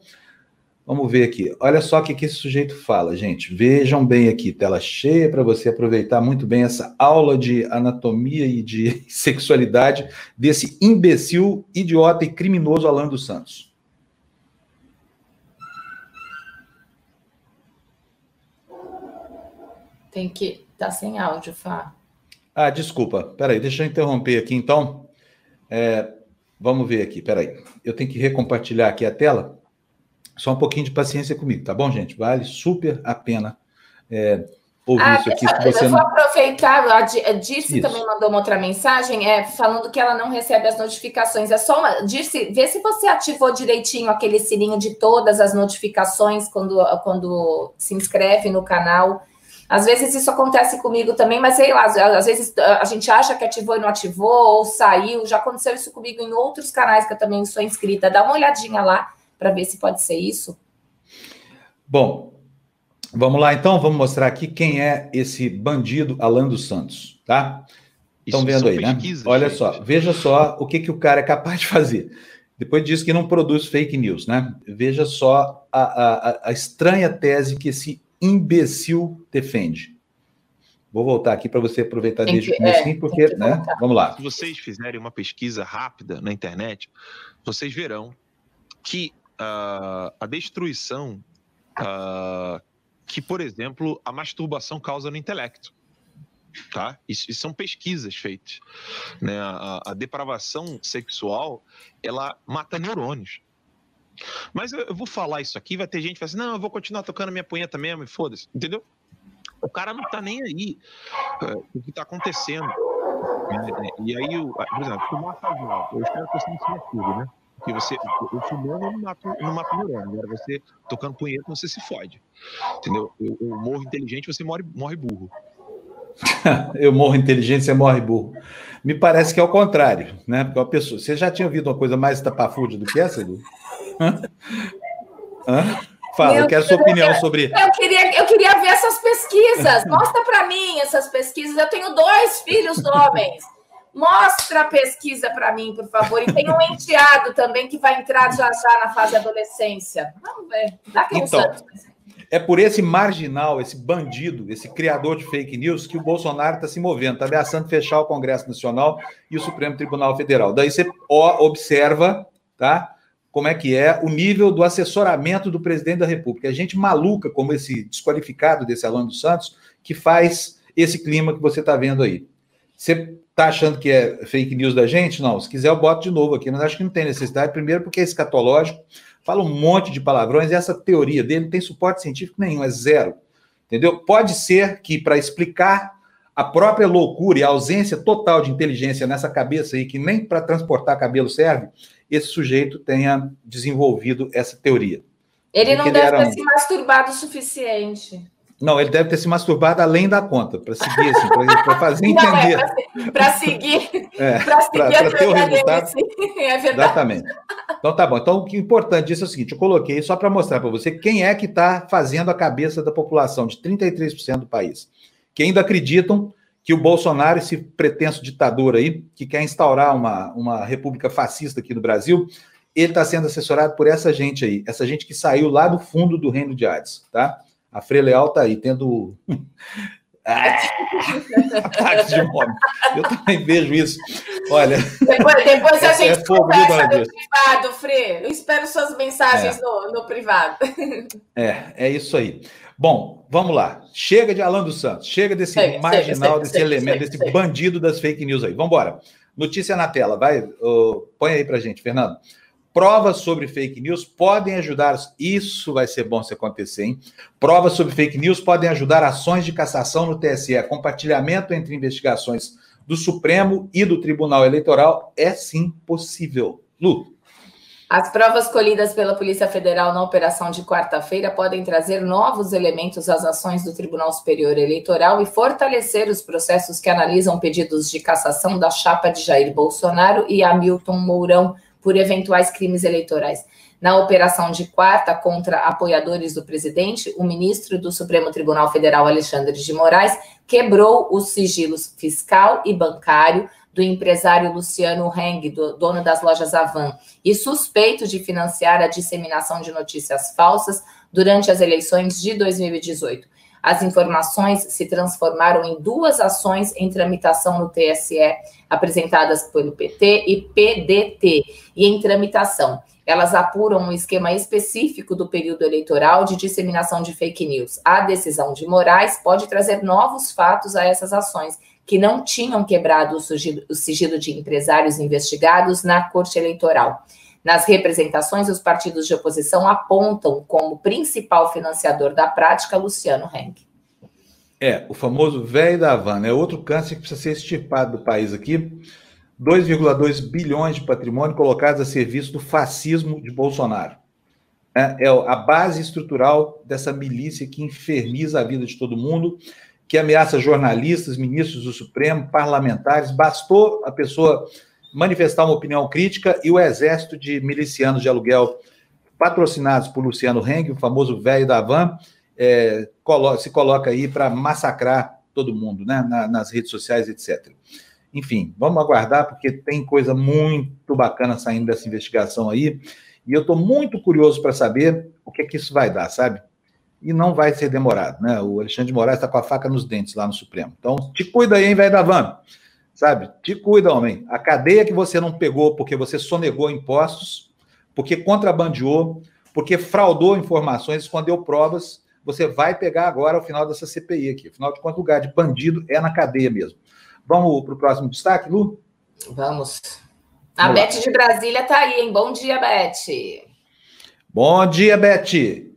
Vamos ver aqui. Olha só o que, que esse sujeito fala, gente. Vejam bem aqui, tela cheia para você aproveitar muito bem essa aula de anatomia e de sexualidade desse imbecil, idiota e criminoso Alan dos Santos. Tem que tá sem áudio, Fá. Ah, desculpa. Peraí, deixa eu interromper aqui então. É, vamos ver aqui, peraí. Eu tenho que recompartilhar aqui a tela. Só um pouquinho de paciência comigo, tá bom, gente? Vale super a pena é, ouvir ah, isso aqui. eu vou não... aproveitar, a Dirce também mandou uma outra mensagem, é, falando que ela não recebe as notificações. É só uma. Dirce, vê se você ativou direitinho aquele sininho de todas as notificações quando, quando se inscreve no canal. Às vezes isso acontece comigo também, mas sei lá, às vezes a gente acha que ativou e não ativou, ou saiu. Já aconteceu isso comigo em outros canais que eu também sou inscrita. Dá uma olhadinha lá para ver se pode ser isso? Bom, vamos lá então, vamos mostrar aqui quem é esse bandido Alan dos Santos, tá? Estão vendo aí, né? Olha gente. só, veja só o que, que o cara é capaz de fazer. Depois diz que não produz fake news, né? Veja só a, a, a estranha tese que esse imbecil defende. Vou voltar aqui para você aproveitar tem desde que, o começo, é, porque, né? Vamos lá. Se vocês fizerem uma pesquisa rápida na internet, vocês verão que uh, a destruição uh, que, por exemplo, a masturbação causa no intelecto. Tá? Isso, isso são pesquisas feitas. Né? A, a, depravação sexual ela mata neurônios. Mas eu, eu, vou falar isso aqui, vai ter gente que vai assim: não, eu vou continuar tocando minha punheta mesmo e foda-se, entendeu? O cara não tá nem aí é, o que tá acontecendo. É, e aí, por exemplo, fumar. Eu espero que você não tudo, né? Porque você, eu fumando não mato, não mato neurônio. Agora você tocando punheta, você se fode. Entendeu? Eu, eu morro inteligente, você morre, morre burro. eu morro inteligente, você morre burro. Me parece que é o contrário, né? Porque uma pessoa. Você já tinha ouvido uma coisa mais tapafúrdia do que essa, Edu? Hã? Hã? Fala, Meu eu quero sua opinião eu, sobre. Eu queria, eu queria ver essas pesquisas. Mostra para mim essas pesquisas. Eu tenho dois filhos homens. Mostra a pesquisa para mim, por favor. E tem um enteado também que vai entrar já já na fase adolescência. Vamos ver. Daqui então. É por esse marginal, esse bandido, esse criador de fake news que o Bolsonaro está se movendo, está ameaçando fechar o Congresso Nacional e o Supremo Tribunal Federal. Daí você observa, tá? Como é que é o nível do assessoramento do presidente da República. É gente maluca, como esse desqualificado desse Alan dos Santos, que faz esse clima que você está vendo aí. Você está achando que é fake news da gente? Não. Se quiser, eu boto de novo aqui, mas acho que não tem necessidade. Primeiro, porque é escatológico fala um monte de palavrões, e essa teoria dele não tem suporte científico nenhum, é zero. Entendeu? Pode ser que, para explicar a própria loucura e a ausência total de inteligência nessa cabeça aí, que nem para transportar cabelo serve, esse sujeito tenha desenvolvido essa teoria. Ele não deve ter um... se masturbado o suficiente. Não, ele deve ter se masturbado além da conta, para seguir, assim, para fazer entender. É, para seguir, é, para seguir ter o resultado. é verdade. Exatamente. Então tá bom. Então o que é importante disso é o seguinte: eu coloquei só para mostrar para você quem é que está fazendo a cabeça da população de 33% do país, que ainda acreditam que o Bolsonaro, esse pretenso ditador aí, que quer instaurar uma, uma república fascista aqui no Brasil, ele está sendo assessorado por essa gente aí, essa gente que saiu lá do fundo do reino de Hades, tá? A Frei Leal está aí, tendo Ataque de fome. Eu também vejo isso. Olha. Depois, depois a gente é conversa no privado, Fre. Eu espero suas mensagens é. no, no privado. É, é isso aí. Bom, vamos lá. Chega de Alan dos Santos, chega desse sei, marginal, sei, desse sei, elemento, desse bandido das fake news aí. Vamos embora. Notícia na tela, vai. Uh, põe aí pra gente, Fernando. Provas sobre fake news podem ajudar. Isso vai ser bom se acontecer, hein? Provas sobre fake news podem ajudar ações de cassação no TSE. Compartilhamento entre investigações do Supremo e do Tribunal Eleitoral é sim possível. Lu. As provas colhidas pela Polícia Federal na operação de quarta-feira podem trazer novos elementos às ações do Tribunal Superior Eleitoral e fortalecer os processos que analisam pedidos de cassação da chapa de Jair Bolsonaro e Hamilton Mourão por eventuais crimes eleitorais. Na operação de quarta contra apoiadores do presidente, o ministro do Supremo Tribunal Federal, Alexandre de Moraes, quebrou os sigilos fiscal e bancário do empresário Luciano Heng, do, dono das lojas Avan, e suspeito de financiar a disseminação de notícias falsas durante as eleições de 2018. As informações se transformaram em duas ações em tramitação no TSE, apresentadas pelo PT e PDT, e em tramitação. Elas apuram um esquema específico do período eleitoral de disseminação de fake news. A decisão de Moraes pode trazer novos fatos a essas ações, que não tinham quebrado o sigilo, de empresários investigados na Corte Eleitoral. Nas representações, os partidos de oposição apontam como principal financiador da prática Luciano Henck. É, o famoso velho da Havana. É outro câncer que precisa ser extirpado do país aqui. 2,2 bilhões de patrimônio colocados a serviço do fascismo de Bolsonaro. É, é a base estrutural dessa milícia que inferniza a vida de todo mundo, que ameaça jornalistas, ministros do Supremo, parlamentares. Bastou a pessoa manifestar uma opinião crítica e o exército de milicianos de aluguel patrocinados por Luciano Heng, o famoso velho da van, é, se coloca aí para massacrar todo mundo, né, nas redes sociais, etc. Enfim, vamos aguardar, porque tem coisa muito bacana saindo dessa investigação aí, e eu estou muito curioso para saber o que é que isso vai dar, sabe? E não vai ser demorado, né? O Alexandre de Moraes está com a faca nos dentes lá no Supremo. Então, te cuida aí, hein, velho da van sabe? Te cuida, homem. A cadeia que você não pegou porque você sonegou impostos, porque contrabandeou, porque fraudou informações, escondeu provas, você vai pegar agora ao final dessa CPI aqui. Afinal de contas, o lugar de bandido é na cadeia mesmo. Vamos para o próximo destaque, Lu? Vamos. A Vamos Beth de Brasília está aí, hein? Bom dia, Beth. Bom dia, Beth.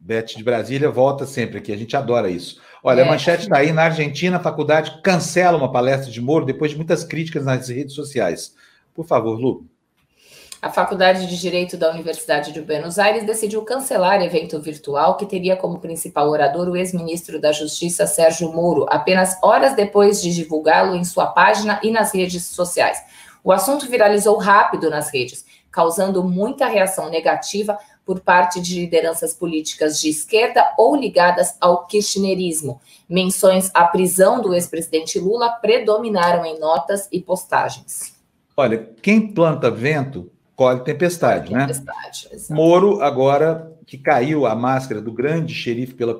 Beth de Brasília volta sempre aqui, a gente adora isso. Olha, é. a manchete está aí, na Argentina, a faculdade cancela uma palestra de Moro depois de muitas críticas nas redes sociais. Por favor, Lu. A Faculdade de Direito da Universidade de Buenos Aires decidiu cancelar evento virtual que teria como principal orador o ex-ministro da Justiça Sérgio Moro, apenas horas depois de divulgá-lo em sua página e nas redes sociais. O assunto viralizou rápido nas redes, causando muita reação negativa por parte de lideranças políticas de esquerda ou ligadas ao kirchnerismo. Menções à prisão do ex-presidente Lula predominaram em notas e postagens. Olha, quem planta vento colhe tempestade, colhe tempestade né? Moro, agora que caiu a máscara do grande xerife pela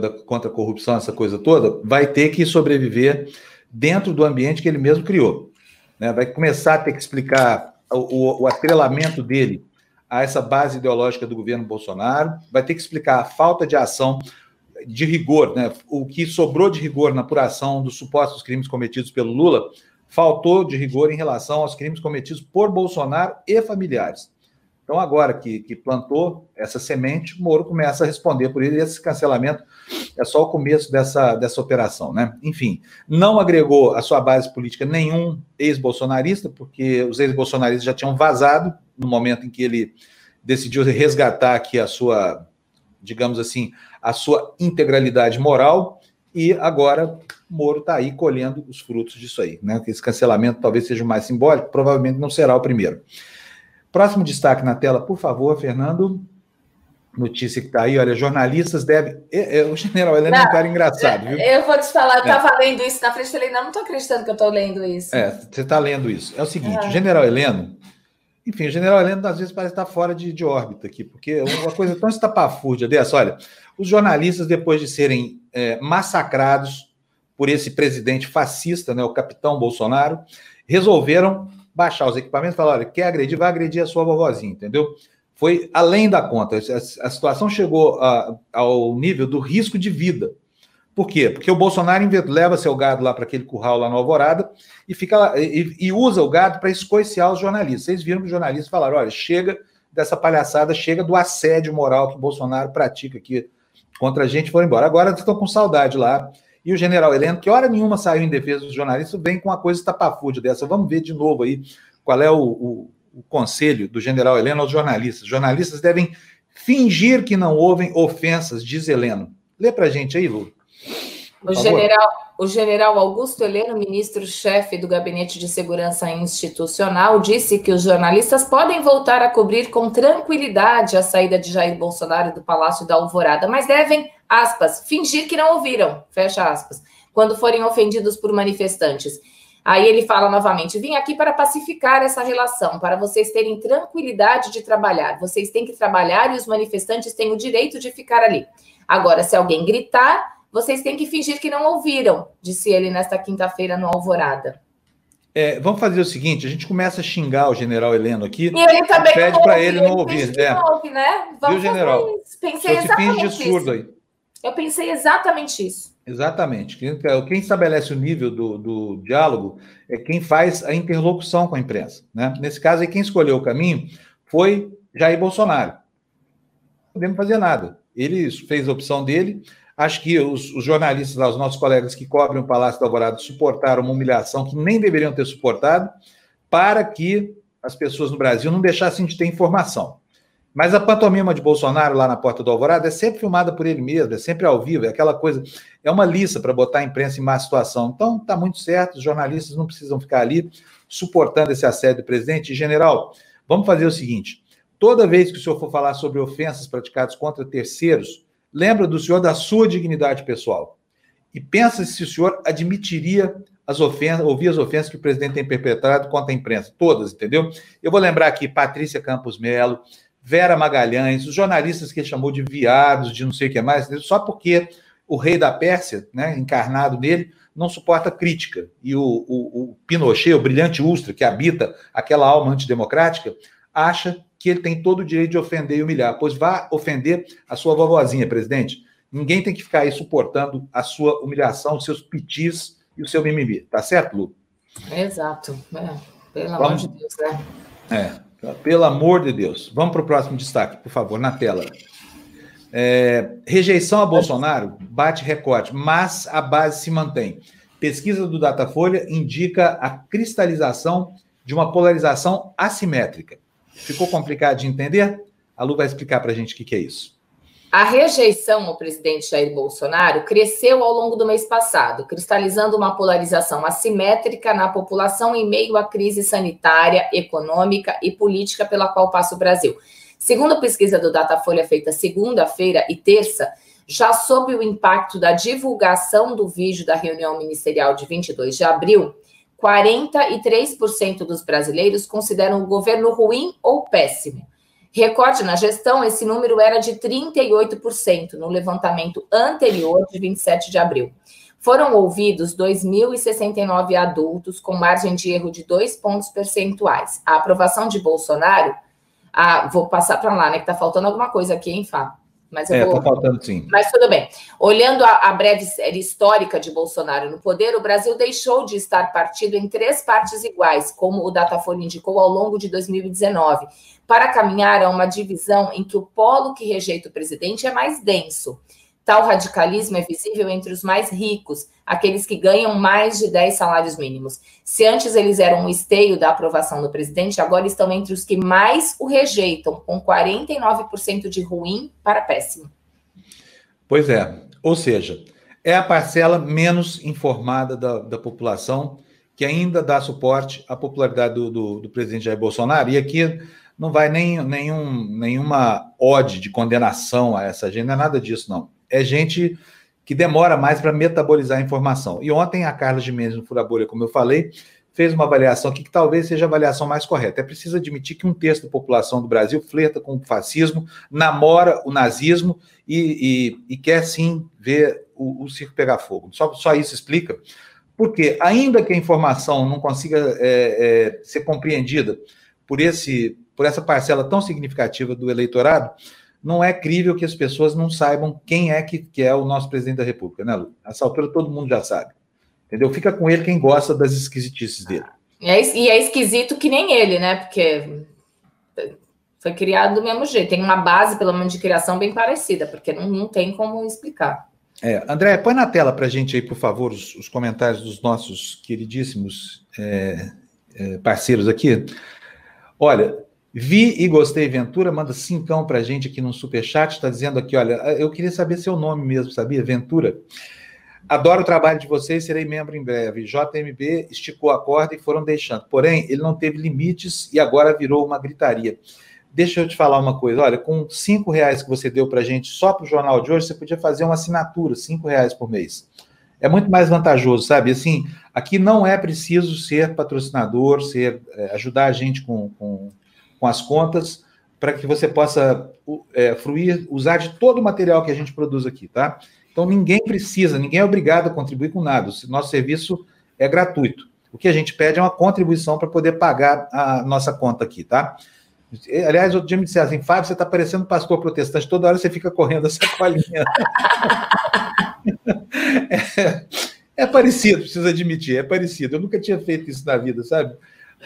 da, contra a corrupção, essa coisa toda, vai ter que sobreviver dentro do ambiente que ele mesmo criou. Né? Vai começar a ter que explicar o, o, o atrelamento dele a essa base ideológica do governo Bolsonaro, vai ter que explicar a falta de ação de rigor, né? o que sobrou de rigor na apuração dos supostos crimes cometidos pelo Lula, faltou de rigor em relação aos crimes cometidos por Bolsonaro e familiares. Então, agora que, que plantou essa semente, Moro começa a responder por ele, e esse cancelamento é só o começo dessa, dessa operação, né? Enfim, não agregou à sua base política nenhum ex-bolsonarista, porque os ex-bolsonaristas já tinham vazado no momento em que ele decidiu resgatar aqui a sua, digamos assim, a sua integralidade moral, e agora Moro está aí colhendo os frutos disso aí, né? Esse cancelamento talvez seja o mais simbólico, provavelmente não será o primeiro. Próximo destaque na tela, por favor, Fernando. Notícia que está aí, olha, jornalistas devem. É, é, o general Helena é um cara engraçado, viu? Eu vou te falar, eu estava é. lendo isso na frente, falei, não, não estou acreditando que eu estou lendo isso. É, você está lendo isso. É o seguinte, o general Heleno, enfim, o general Heleno às vezes parece estar fora de, de órbita aqui, porque é uma coisa tão estapafúrdia dessa, olha, os jornalistas, depois de serem é, massacrados por esse presidente fascista, né, o capitão Bolsonaro, resolveram baixar os equipamentos e falar: olha, quer agredir, vai agredir a sua vovozinha, entendeu? Foi além da conta. A, situação chegou a, ao nível do risco de vida. Por quê? Porque o Bolsonaro leva seu gado lá para aquele curral lá no Alvorada e fica lá, e, e usa o gado para escoiciar os jornalistas. Vocês viram que os jornalistas falaram: olha, chega dessa palhaçada, chega do assédio moral que o Bolsonaro pratica aqui contra a gente, foram embora. Agora estão com saudade lá e o general Heleno, que hora nenhuma saiu em defesa dos jornalistas, vem com uma coisa estapafúrdia dessa. Vamos ver de novo aí qual é o, o, o conselho do general Heleno aos jornalistas. Os jornalistas devem fingir que não ouvem ofensas, diz Heleno. Lê para gente aí, Lu. O general, o general Augusto Heleno, ministro-chefe do Gabinete de Segurança Institucional, disse que os jornalistas podem voltar a cobrir com tranquilidade a saída de Jair Bolsonaro do Palácio da Alvorada, mas devem aspas, fingir que não ouviram, fecha aspas, quando forem ofendidos por manifestantes. Aí ele fala novamente: vim aqui para pacificar essa relação, para vocês terem tranquilidade de trabalhar. Vocês têm que trabalhar e os manifestantes têm o direito de ficar ali. Agora, se alguém gritar, vocês têm que fingir que não ouviram, disse ele nesta quinta-feira no Alvorada. É, vamos fazer o seguinte: a gente começa a xingar o general Heleno aqui. E ele também pede para ele não ouvir. Ele é. ouve, né? Vamos Viu, general? Pensei Só exatamente finge de surdo aí. Eu pensei exatamente isso. Exatamente. Quem estabelece o nível do, do diálogo é quem faz a interlocução com a imprensa. Né? Nesse caso, aí, quem escolheu o caminho foi Jair Bolsonaro. Não podemos fazer nada. Ele fez a opção dele. Acho que os, os jornalistas, os nossos colegas que cobrem o Palácio do Alvorada, suportaram uma humilhação que nem deveriam ter suportado, para que as pessoas no Brasil não deixassem de ter informação. Mas a pantomima de Bolsonaro lá na porta do Alvorada é sempre filmada por ele mesmo, é sempre ao vivo, é aquela coisa, é uma lista para botar a imprensa em má situação. Então, está muito certo, os jornalistas não precisam ficar ali suportando esse assédio do presidente. general, vamos fazer o seguinte: toda vez que o senhor for falar sobre ofensas praticadas contra terceiros, lembra do senhor da sua dignidade pessoal. E pensa se o senhor admitiria as ofensas, ouvir as ofensas que o presidente tem perpetrado contra a imprensa, todas, entendeu? Eu vou lembrar aqui Patrícia Campos Melo, Vera Magalhães, os jornalistas que ele chamou de viados, de não sei o que mais, só porque o rei da Pérsia, né, encarnado nele, não suporta crítica. E o, o, o Pinochet, o brilhante Ustra, que habita aquela alma antidemocrática, acha que ele tem todo o direito de ofender e humilhar. Pois vá ofender a sua vovozinha, presidente. Ninguém tem que ficar aí suportando a sua humilhação, os seus pitis e o seu mimimi. Tá certo, Lu? Exato. É, pelo amor de Deus, né? É. Pelo amor de Deus. Vamos para o próximo destaque, por favor, na tela. É, rejeição a Bolsonaro bate recorde, mas a base se mantém. Pesquisa do Datafolha indica a cristalização de uma polarização assimétrica. Ficou complicado de entender? A Lu vai explicar para a gente o que, que é isso. A rejeição ao presidente Jair Bolsonaro cresceu ao longo do mês passado, cristalizando uma polarização assimétrica na população em meio à crise sanitária, econômica e política pela qual passa o Brasil. Segundo a pesquisa do Datafolha feita segunda-feira e terça, já sob o impacto da divulgação do vídeo da reunião ministerial de 22 de abril, 43% dos brasileiros consideram o governo ruim ou péssimo. Recorde na gestão, esse número era de 38% no levantamento anterior de 27 de abril. Foram ouvidos 2.069 adultos, com margem de erro de dois pontos percentuais. A aprovação de Bolsonaro, a, vou passar para lá, né? Que está faltando alguma coisa aqui, hein, Fá? Mas é, está faltando sim. Mas tudo bem. Olhando a, a, breve série histórica de Bolsonaro no poder, o Brasil deixou de estar partido em três partes iguais, como o Datafolha indicou ao longo de 2019, para caminhar a uma divisão em que o polo que rejeita o presidente é mais denso. Tal radicalismo é visível entre os mais ricos, aqueles que ganham mais de 10 salários mínimos. Se antes eles eram um esteio da aprovação do presidente, agora estão entre os que mais o rejeitam, com 49% de ruim para péssimo. Pois é. Ou seja, é a parcela menos informada da, da população que ainda dá suporte à popularidade do, do, do presidente Jair Bolsonaro. E aqui não vai nem, nenhum, nenhuma ode de condenação a essa gente, não é nada disso, não é gente que demora mais para metabolizar a informação. E ontem a Carla Gimenez, no Furabolha, como eu falei, fez uma avaliação aqui que talvez seja a avaliação mais correta. É preciso admitir que um terço da população do Brasil flerta com o fascismo, namora o nazismo e, e, e quer sim ver o, o, circo pegar fogo. Só, só isso explica. Porque, ainda que a informação não consiga é, é, ser compreendida por, esse, por essa parcela tão significativa do eleitorado, não é crível que as pessoas não saibam quem é que, que é o nosso presidente da República, né, Lu? Nessa altura todo mundo já sabe. Entendeu? Fica com ele quem gosta das esquisitices dele. É, e é esquisito que nem ele, né? Porque foi criado do mesmo jeito. Tem uma base, pelo menos, de criação bem parecida, porque não, não tem como explicar. É, André, põe na tela para a gente aí, por favor, os, os, comentários dos nossos queridíssimos é, é, parceiros aqui. Olha, Vi e gostei Ventura, manda cincão pra gente aqui no superchat, está dizendo aqui, olha, eu queria saber seu nome mesmo, sabia? Ventura. Adoro o trabalho de vocês, serei membro em breve. JMB esticou a corda e foram deixando. Porém, ele não teve limites e agora virou uma gritaria. Deixa eu te falar uma coisa, olha, com cinco reais que você deu para gente só para o jornal de hoje, você podia fazer uma assinatura, cinco reais por mês. É muito mais vantajoso, sabe? Assim, aqui não é preciso ser patrocinador, ser é, ajudar a gente com, com com as contas, para que você possa é, fruir, usar de todo o material que a gente produz aqui, tá? Então, ninguém precisa, ninguém é obrigado a contribuir com nada. O nosso serviço é gratuito. O que a gente pede é uma contribuição para poder pagar a nossa conta aqui, tá? Aliás, outro dia me disseram assim, Fábio, você está parecendo pastor protestante, toda hora você fica correndo essa colinha. é, é parecido, preciso admitir, é parecido. Eu nunca tinha feito isso na vida, sabe?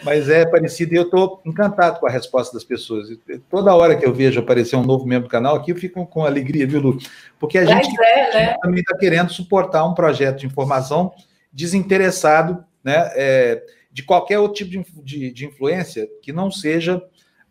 Mas é parecido e eu estou encantado com a resposta das pessoas. Toda hora que eu vejo aparecer um novo membro do canal aqui, eu fico com alegria, viu, Lu? Porque a gente é, né? também está querendo suportar um projeto de informação desinteressado, né, é, de qualquer outro tipo de, de, de influência que não seja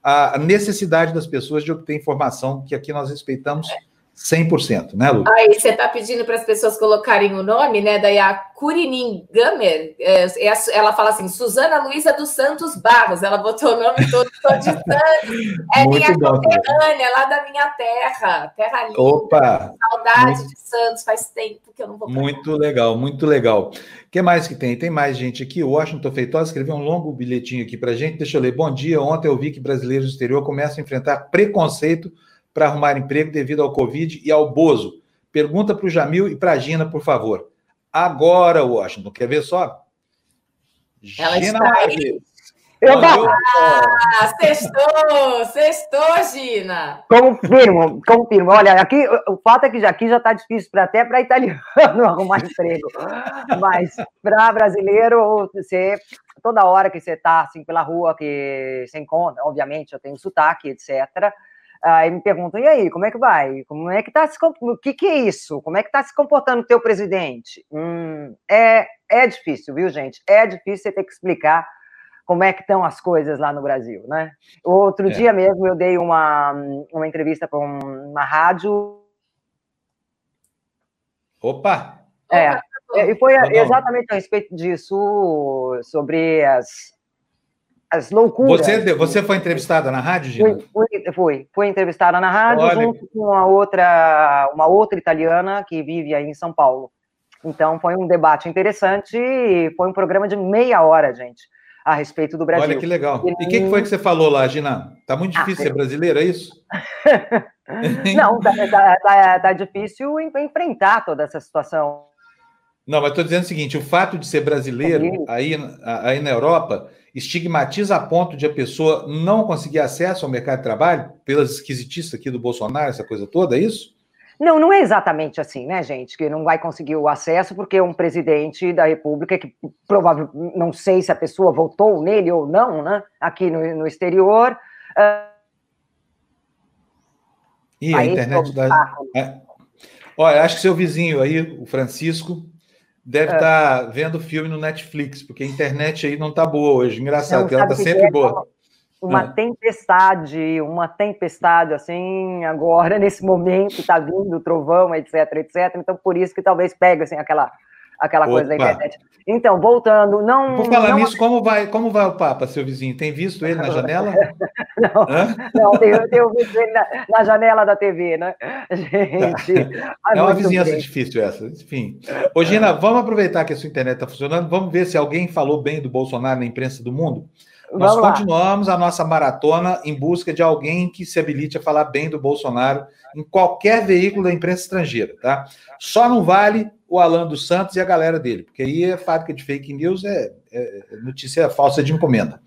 a necessidade das pessoas de obter informação, que aqui nós respeitamos 100%, né, Lu? Aí você está pedindo para as pessoas colocarem o nome, né? Daí a Curinim Gamer, é, é, ela fala assim, Suzana Luiza dos Santos Barros, ela botou o nome todo, todo de Santos. É Muito minha conterrânea, lá da minha terra, terra linda. Opa! Saudade muito... de Santos, faz tempo que eu não vou Muito legal, muito legal. O que mais que tem? Tem mais gente aqui. O Washington Feitosa escreveu um longo bilhetinho aqui para gente. Deixa eu ler. Bom dia. Ontem eu vi que brasileiros do exterior começam a enfrentar preconceito para arrumar emprego devido ao Covid e ao Bozo? Pergunta para o Jamil e para a Gina, por favor. Agora, Washington, quer ver só? Ela Gina está aí. Eu ah, sextou, sextou, Gina. Confirmo, confirmo. Olha, aqui o fato é que aqui já está difícil para até para italiano arrumar emprego, mas para brasileiro você toda hora que você está assim pela rua que você encontra, obviamente eu tenho sotaque, etc. Aí me perguntam, e aí, como é que vai? Como é que tá se O que, que é isso? Como é que está se comportando o teu presidente? Hum, é, é difícil, viu, gente? É difícil você ter que explicar como é que estão as coisas lá no Brasil, né? Outro é. dia mesmo eu dei uma, uma entrevista para uma rádio. Opa! É, e foi exatamente a respeito disso, sobre as as loucuras. Você, você foi entrevistada na rádio, Gina? Fui, fui, fui, entrevistada na rádio Olha... junto com uma outra, uma outra italiana que vive aí em São Paulo. Então foi um debate interessante e foi um programa de meia hora, gente, a respeito do Brasil. Olha que legal. E o que, que, foi que você falou lá, Gina? Tá muito ah, difícil ah, ser brasileira, é isso? Não, tá, tá, tá, tá difícil enfrentar toda essa situação. Não, mas estou dizendo o seguinte: o fato de ser brasileiro aí, aí na Europa estigmatiza a ponto de a pessoa não conseguir acesso ao mercado de trabalho pelas esquisitices aqui do Bolsonaro, essa coisa toda, é isso? Não, não é exatamente assim, né, gente? Que não vai conseguir o acesso porque um presidente da República, que provavelmente, não sei se a pessoa votou nele ou não, né, aqui no, no exterior. Uh... E a internet da. É. Olha, acho que seu vizinho aí, o Francisco, deve estar é. tá vendo filme no Netflix, porque a internet aí não está boa hoje. Engraçado, que ela está sempre é boa. Uma é. tempestade, uma tempestade, assim, agora, nesse momento, está vindo o trovão, etc, etc. Então, por isso que talvez pegue, assim, aquela aquela Opa. coisa da internet. Então, voltando, não. Vou falar não... nisso, como vai, como vai o Papa, seu vizinho? Tem visto ele na janela? não, Hã? não tenho, tenho visto ele na, na, janela da TV, né? Gente. É uma vizinhança bem. difícil essa. Enfim. Ô, Gina, vamos aproveitar que a sua internet está funcionando, vamos ver se alguém falou bem do Bolsonaro na imprensa do mundo. Nós Vamos continuamos lá. a nossa maratona em busca de alguém que se habilite a falar bem do Bolsonaro em qualquer veículo da imprensa estrangeira, tá? Só não vale o Alan dos Santos e a galera dele, porque aí é fábrica de fake news, é, é notícia falsa de encomenda.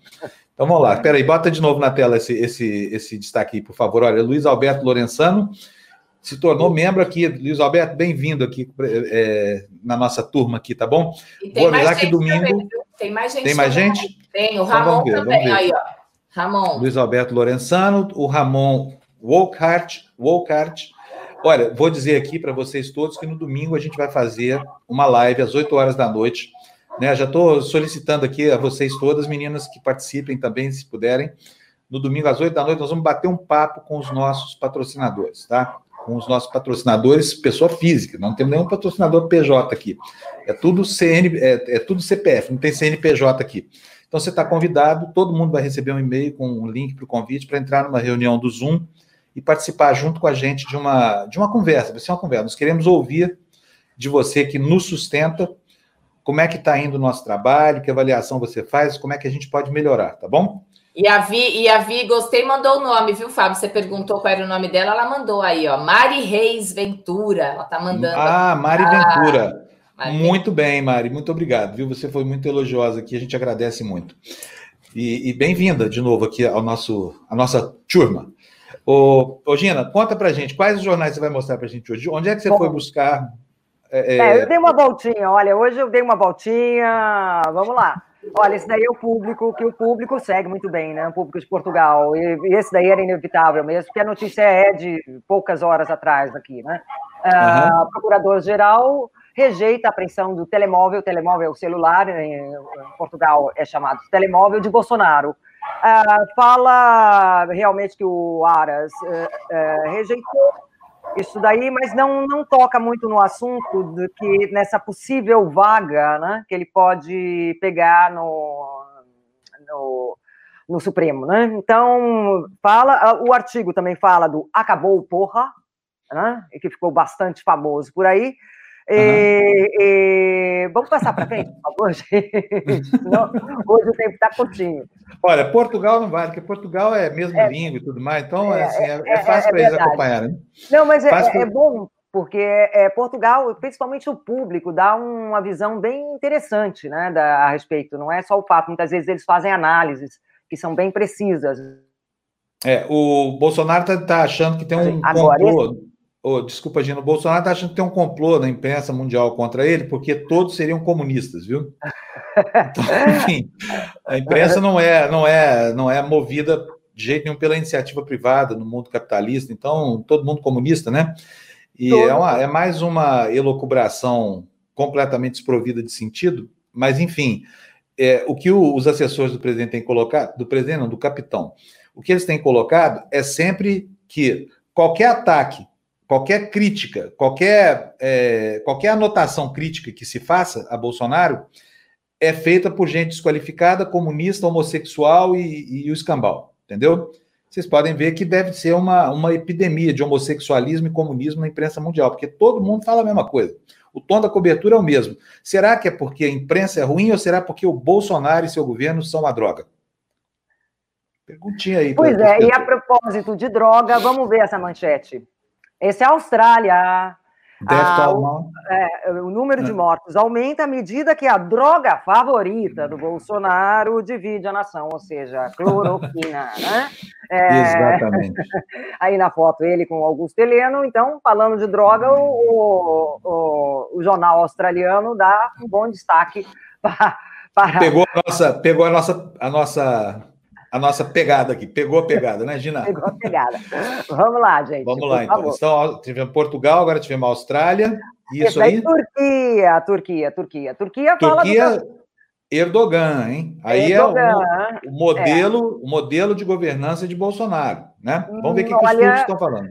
Então vamos lá, peraí, bota de novo na tela esse, esse, esse destaque aí, por favor. Olha, Luiz Alberto Lorenzano se tornou membro aqui. Luiz Alberto, bem-vindo aqui é, na nossa turma aqui, tá bom? Vou avisar que domingo. Também, tem mais gente. Tem mais gente? Tem, o Ramon então, ver, também. Aí, ó. Ramon. Luiz Alberto Lorenzano, o Ramon Wolkhart, Wolkhart. Olha, vou dizer aqui para vocês todos que no domingo a gente vai fazer uma live às 8 horas da noite. Né? Já estou solicitando aqui a vocês todas, meninas, que participem também, se puderem. No domingo às 8 da noite, nós vamos bater um papo com os nossos patrocinadores, tá? Com os nossos patrocinadores, pessoa física, não temos nenhum patrocinador PJ aqui. É tudo CN, é, é tudo CPF, não tem CNPJ aqui. Então você está convidado, todo mundo vai receber um e-mail com um link para o convite para entrar numa reunião do Zoom e participar junto com a gente de uma, de uma conversa. Vai ser uma conversa. Nós queremos ouvir de você que nos sustenta como é que está indo o nosso trabalho, que avaliação você faz, como é que a gente pode melhorar, tá bom? E a Vi, e a Vi gostei, mandou o nome, viu, Fábio? Você perguntou qual era o nome dela, ela mandou aí, ó. Mari Reis Ventura. Ela tá mandando. Ah, Mari ah, Ventura. Muito bem, Mari, muito obrigado, viu? Você foi muito elogiosa aqui, a gente agradece muito. E, e bem-vinda de novo aqui ao nosso, à nossa turma. Ô, ô, Gina, conta pra gente, quais os jornais você vai mostrar pra gente hoje? Onde é que você Bom, foi buscar? É, é... eu dei uma voltinha, olha, hoje eu dei uma voltinha, vamos lá. Olha, esse daí é o público que o público segue muito bem, né? O público de Portugal. E, e esse daí era inevitável mesmo, porque a notícia é de poucas horas atrás aqui, né? Uhum. Uh, Procurador-Geral rejeita a apreensão do telemóvel, telemóvel celular, em Portugal é chamado telemóvel, de Bolsonaro. Uh, fala realmente que o Aras uh, uh, rejeitou isso daí, mas não, não toca muito no assunto de que nessa possível vaga né, que ele pode pegar no, no, no Supremo. Né? Então, fala, o artigo também fala do acabou porra, né, que ficou bastante famoso por aí, e, e... Vamos passar para frente, por favor, gente. Não, hoje o tempo está curtinho. Olha, Portugal não vale, porque Portugal é mesmo é, língua e tudo mais, então é, assim, é, é, é fácil para eles acompanharem. Né? Não, mas é, é, bom, porque é, Portugal, principalmente o público, dá uma visão bem interessante né, da, a respeito. Não é só o fato, muitas vezes eles fazem análises que são bem precisas. É, o Bolsonaro está tá achando que tem um Agora, complô. Esse oh, desculpa, Gino, o Bolsonaro está achando que tem um complô na imprensa mundial contra ele, porque todos seriam comunistas, viu? Então, enfim, a imprensa não é, não é, não é movida de jeito nenhum pela iniciativa privada no mundo capitalista, então todo mundo comunista, né? E é, uma, é, mais uma elocubração completamente desprovida de sentido, mas enfim, é, o que o, os assessores do presidente têm colocado, do presidente não, do capitão, o que eles têm colocado é sempre que qualquer ataque qualquer crítica, qualquer, é, qualquer anotação crítica que se faça a Bolsonaro é feita por gente desqualificada, comunista, homossexual e, e o escambau, entendeu? Vocês podem ver que deve ser uma, uma epidemia de homossexualismo e comunismo na imprensa mundial, porque todo mundo fala a mesma coisa. O tom da cobertura é o mesmo. Será que é porque a imprensa é ruim ou será porque o Bolsonaro e seu governo são uma droga? Perguntinha aí. Pois é, e a propósito de droga, vamos ver essa manchete. Esse é a Austrália. Ah, o, é, o, número de é. mortos aumenta à medida que a droga favorita do Bolsonaro divide a nação, ou seja, cloroquina, né? É, Exatamente. Aí na foto ele com Augusto Heleno, então, falando de droga, o, o, o jornal australiano dá um bom destaque para... para... Pegou a nossa, pegou a nossa, a nossa a nossa pegada aqui. Pegou a pegada, né, Gina? Pegou a pegada. Vamos lá, gente. Vamos lá, então. então. Tivemos Portugal, agora tivemos Austrália. Isso aí. Turquia, Turquia, Turquia. Turquia fala Turquia, do... Erdogan, hein? Aí Erdogan, é o, o modelo, é. o modelo de governança de Bolsonaro, né? Vamos ver o que, que os turcos estão falando.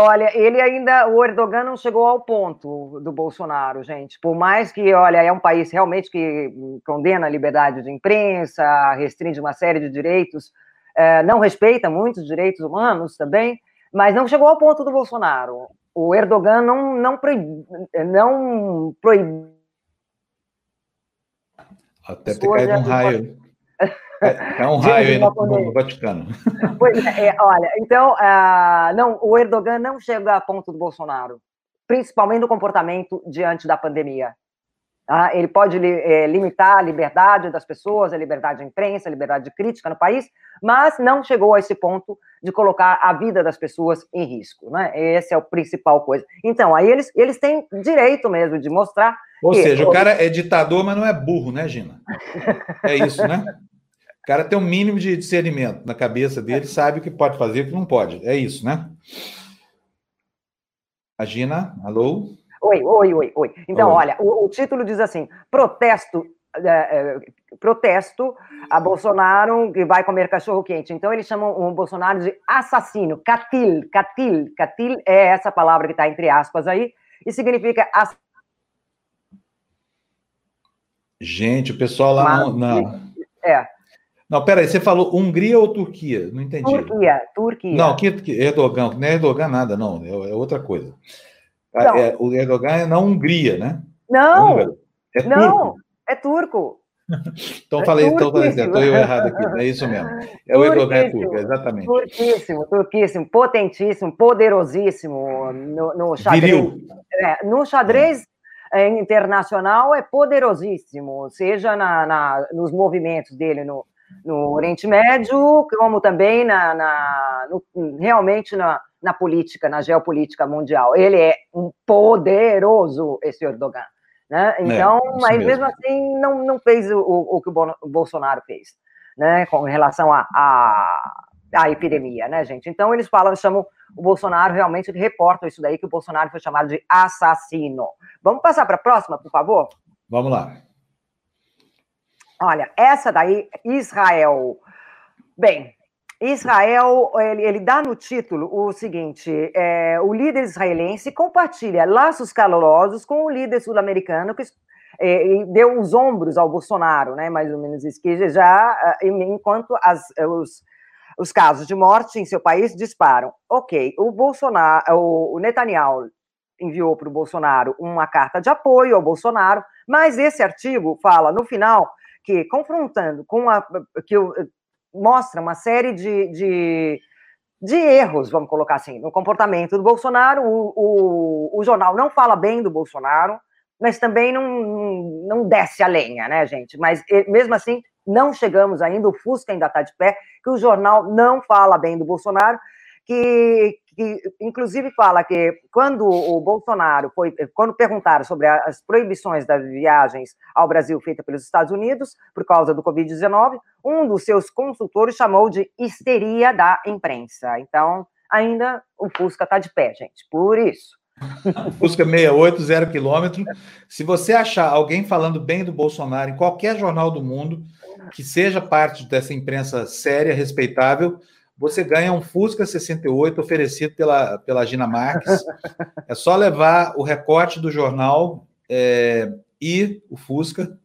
Olha, ele ainda, o Erdogan não chegou ao ponto do Bolsonaro, gente. Por mais que, olha, é um país realmente que condena a liberdade de imprensa, restringe uma série de direitos, é, não respeita muitos direitos humanos também, mas não chegou ao ponto do Bolsonaro. O Erdogan não, não proíbe. Não proíbe Até ter caído um raio. É, é um raio aí no, no, Vaticano. Pois é, é olha, então, uh, não, o Erdogan não chega a ponto do Bolsonaro, principalmente no comportamento diante da pandemia. Uh, ele pode é, limitar a liberdade das pessoas, a liberdade de imprensa, a liberdade de crítica no país, mas não chegou a esse ponto de colocar a vida das pessoas em risco. Né? Esse é o principal coisa. Então, aí eles, eles têm direito mesmo de mostrar. Ou que, seja, o cara é ditador, mas não é burro, né, Gina? É isso, né? cara tem um mínimo de discernimento na cabeça dele, sabe o que pode fazer e o que não pode. É isso, né? Agina, alô? Oi, oi, oi, oi. Então, oi. olha, o, o, título diz assim: protesto. É, é, protesto a Bolsonaro que vai comer cachorro quente. Então eles chamam o Bolsonaro de assassino, catil, catil, catil é essa palavra que está entre aspas aí e significa ass... Gente, o pessoal lá Mas, não, É. Não, peraí, você falou Hungria ou Turquia? Não entendi. Turquia, Turquia. Não, que, que Erdogan, não é Erdogan nada, não, é, é outra coisa. Então, é, o Erdogan é na Hungria, né? Não, é não, é turco. então falei, é então falei, estou eu errado aqui, é isso mesmo. É o Erdogan é turco, exatamente. Turquíssimo, turquíssimo, potentíssimo, poderosíssimo no, no xadrez. É, no xadrez é. internacional é poderosíssimo, seja na, na, nos movimentos dele no, no Oriente Médio, como também na, na no, realmente na, na política, na geopolítica mundial. Ele é um poderoso, esse Erdogan. Né? É, então, é, mas mesmo. mesmo assim, não, não fez o, o que o Bolsonaro fez, né? com relação à a, a, a, epidemia, né, gente? Então, eles falam, chamam o Bolsonaro, realmente, reportam isso daí, que o Bolsonaro foi chamado de assassino. Vamos passar para a próxima, por favor? Vamos lá. Olha, essa daí, Israel. Bem, Israel, ele, ele dá no título o seguinte: é, o líder israelense compartilha laços calorosos com o líder sul-americano que é, deu os ombros ao Bolsonaro, né? Mais ou menos isso, que já é, enquanto as, os, os casos de morte em seu país disparam. Ok, o Bolsonaro, o Netanyahu enviou para o Bolsonaro uma carta de apoio ao Bolsonaro, mas esse artigo fala no final que, confrontando com a. que mostra uma série de, de, de, erros, vamos colocar assim, no comportamento do Bolsonaro. O, o, o jornal não fala bem do Bolsonaro, mas também não, não desce a lenha, né, gente? Mas mesmo assim, não chegamos ainda, o Fusca ainda está de pé, que o jornal não fala bem do Bolsonaro, que, que inclusive fala que quando o Bolsonaro foi, quando perguntaram sobre as proibições das viagens ao Brasil feitas pelos Estados Unidos por causa do Covid-19, um dos seus consultores chamou de histeria da imprensa. Então, ainda o Fusca está de pé, gente, por isso. Fusca 68, zero quilômetro. Se você achar alguém falando bem do Bolsonaro em qualquer jornal do mundo, que seja parte dessa imprensa séria, respeitável, você ganha um Fusca 68 oferecido pela, pela Gina Marques. É só levar o recorte do jornal é, e o Fusca,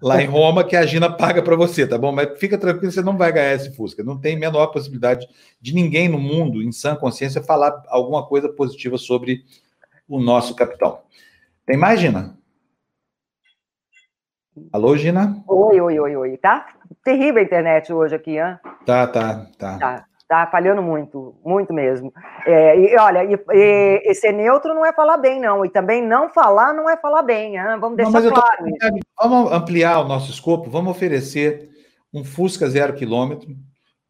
lá em Roma que a Gina paga para você, tá bom? Mas fica tranquilo, você não vai ganhar esse Fusca. Não tem menor possibilidade de ninguém no mundo, em sã consciência, falar alguma coisa positiva sobre o nosso capitão. Tem mais, Gina? Alô, Gina? Oi, oi, oi, oi. Tá terrível a internet hoje aqui, hein? Tá, tá, tá. Tá, tá falhando muito, muito mesmo. É, e olha, e, e, e, ser neutro não é falar bem, não. E também não falar não é falar bem, hein? Vamos deixar não, claro tô... Vamos ampliar o nosso escopo, vamos oferecer um Fusca zero quilômetro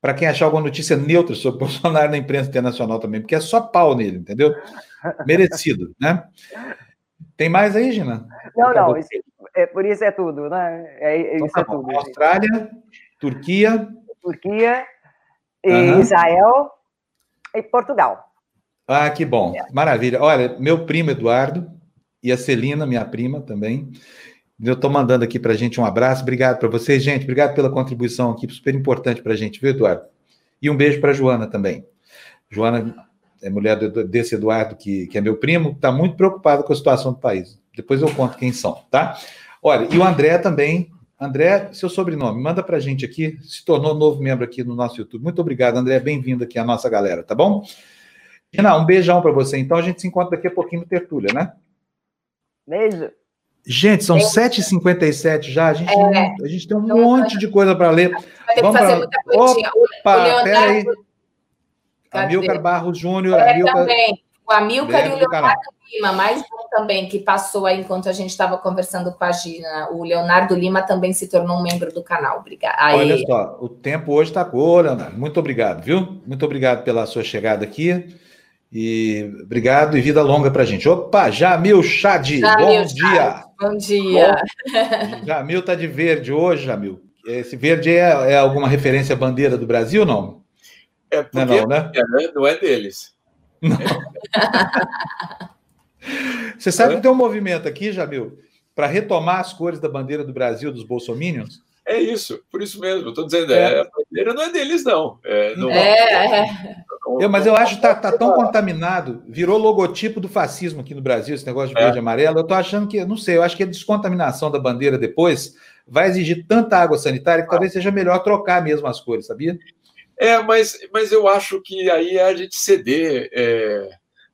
para quem achar alguma notícia neutra sobre Bolsonaro na imprensa internacional também, porque é só pau nele, entendeu? Merecido, né? Tem mais aí, Gina? Não, não, isso, é, por isso é tudo, né? É, então, isso tá é tudo. Austrália. Turquia. Turquia, uhum. Israel e Portugal. Ah, que bom. É. Maravilha. Olha, meu primo Eduardo e a Celina, minha prima também. Eu estou mandando aqui para a gente um abraço. Obrigado para vocês, gente. Obrigado pela contribuição aqui, super importante para a gente, viu, Eduardo? E um beijo para a Joana também. Joana é mulher desse Eduardo, que, que é meu primo, está muito preocupada com a situação do país. Depois eu conto quem são, tá? Olha, e o André também. André, seu sobrenome, manda para a gente aqui. Se tornou novo membro aqui no nosso YouTube. Muito obrigado, André. Bem-vindo aqui à nossa galera, tá bom? Gina, um beijão para você. Então a gente se encontra daqui a pouquinho no Tertúlia, né? Beijo. Gente, são 7h57 já. A gente, é. a gente tem um então, monte de coisa para ler. Vai ter Vamos que fazer pra... muita coisinha. Opa, peraí. Amilcar Barros Júnior. É, Amilcar... também. O Amilcar e o Leonardo Lima, mais um também, que passou aí enquanto a gente estava conversando com a Gina. O Leonardo Lima também se tornou um membro do canal. Obrigada. Olha só, o tempo hoje está cor, Leonardo. Muito obrigado, viu? Muito obrigado pela sua chegada aqui. E obrigado e vida longa para a gente. Opa, Jamil Chad, bom dia. Bom dia. Bom, Jamil tá de verde hoje, Jamil. Esse verde é, é alguma referência à bandeira do Brasil, não? É porque não, é, não, né? É, né? não é deles. Não. Você sabe é? que tem um movimento aqui, Jamil, para retomar as cores da bandeira do Brasil dos bolsominions? É isso, por isso mesmo. Estou dizendo, é. a bandeira não é deles, não. É, não é, eu, mas eu acho que está tá tão contaminado, virou logotipo do fascismo aqui no Brasil, esse negócio de verde e amarelo. Eu estou achando que, não sei, eu acho que a descontaminação da bandeira depois vai exigir tanta água sanitária que talvez seja melhor trocar mesmo as cores, sabia? É, mas, mas eu acho que aí é a gente ceder é,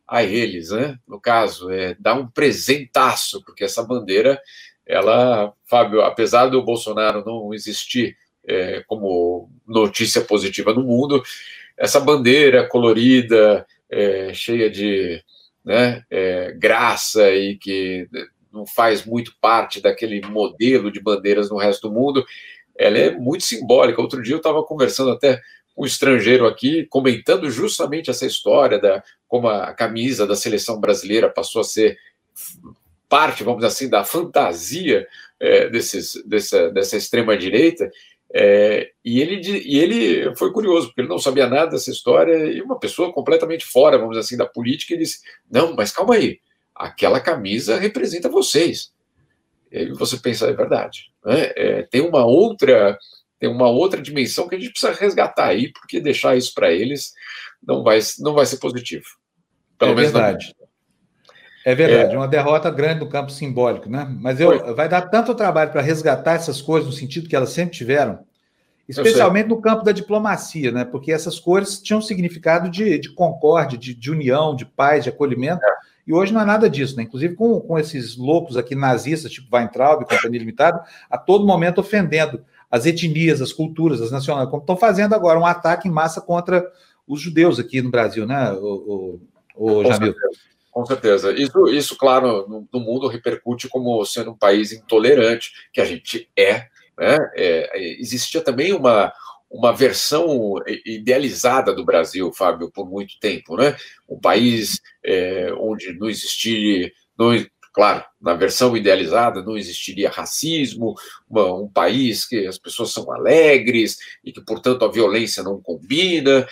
a eles, né? No caso, é dar um presentaço, porque essa bandeira ela, Fábio, apesar do Bolsonaro não existir é, como notícia positiva no mundo, essa bandeira colorida, é, cheia de né, é, graça e que não faz muito parte daquele modelo de bandeiras no resto do mundo, ela é muito simbólica. Outro dia eu estava conversando até um estrangeiro aqui, comentando justamente essa história da como a camisa da seleção brasileira passou a ser parte, vamos dizer assim, da fantasia é, desses, dessa, dessa extrema-direita. É, e, ele, e ele foi curioso, porque ele não sabia nada dessa história, e uma pessoa completamente fora, vamos dizer assim, da política, ele disse: Não, mas calma aí, aquela camisa representa vocês. E você pensa, é verdade. Né? É, tem uma outra tem uma outra dimensão que a gente precisa resgatar aí, porque deixar isso para eles não vai, não vai ser positivo. Pelo é menos verdade. É verdade, é. uma derrota grande no campo simbólico, né? Mas eu, vai dar tanto trabalho para resgatar essas coisas no sentido que elas sempre tiveram, especialmente no campo da diplomacia, né? Porque essas cores tinham significado de, de concórdia, de, de, união, de paz, de acolhimento, é. e hoje não é nada disso, né? Inclusive com, com esses loucos aqui nazistas, tipo Weintraub, Companhia Limitada, a todo momento ofendendo as etnias, as culturas, as nacionais, como estão fazendo agora um ataque em massa contra os judeus aqui no Brasil, né, o, o, o Jamil? Com certeza. Isso, isso claro, no, no, mundo repercute como sendo um país intolerante, que a gente é. Né? É, existia também uma, uma versão idealizada do Brasil, Fábio, por muito tempo, né? Um país é, onde não existia, não, claro, na versão idealizada não existiria racismo, uma, um país que as pessoas são alegres e que, portanto, a violência não combina.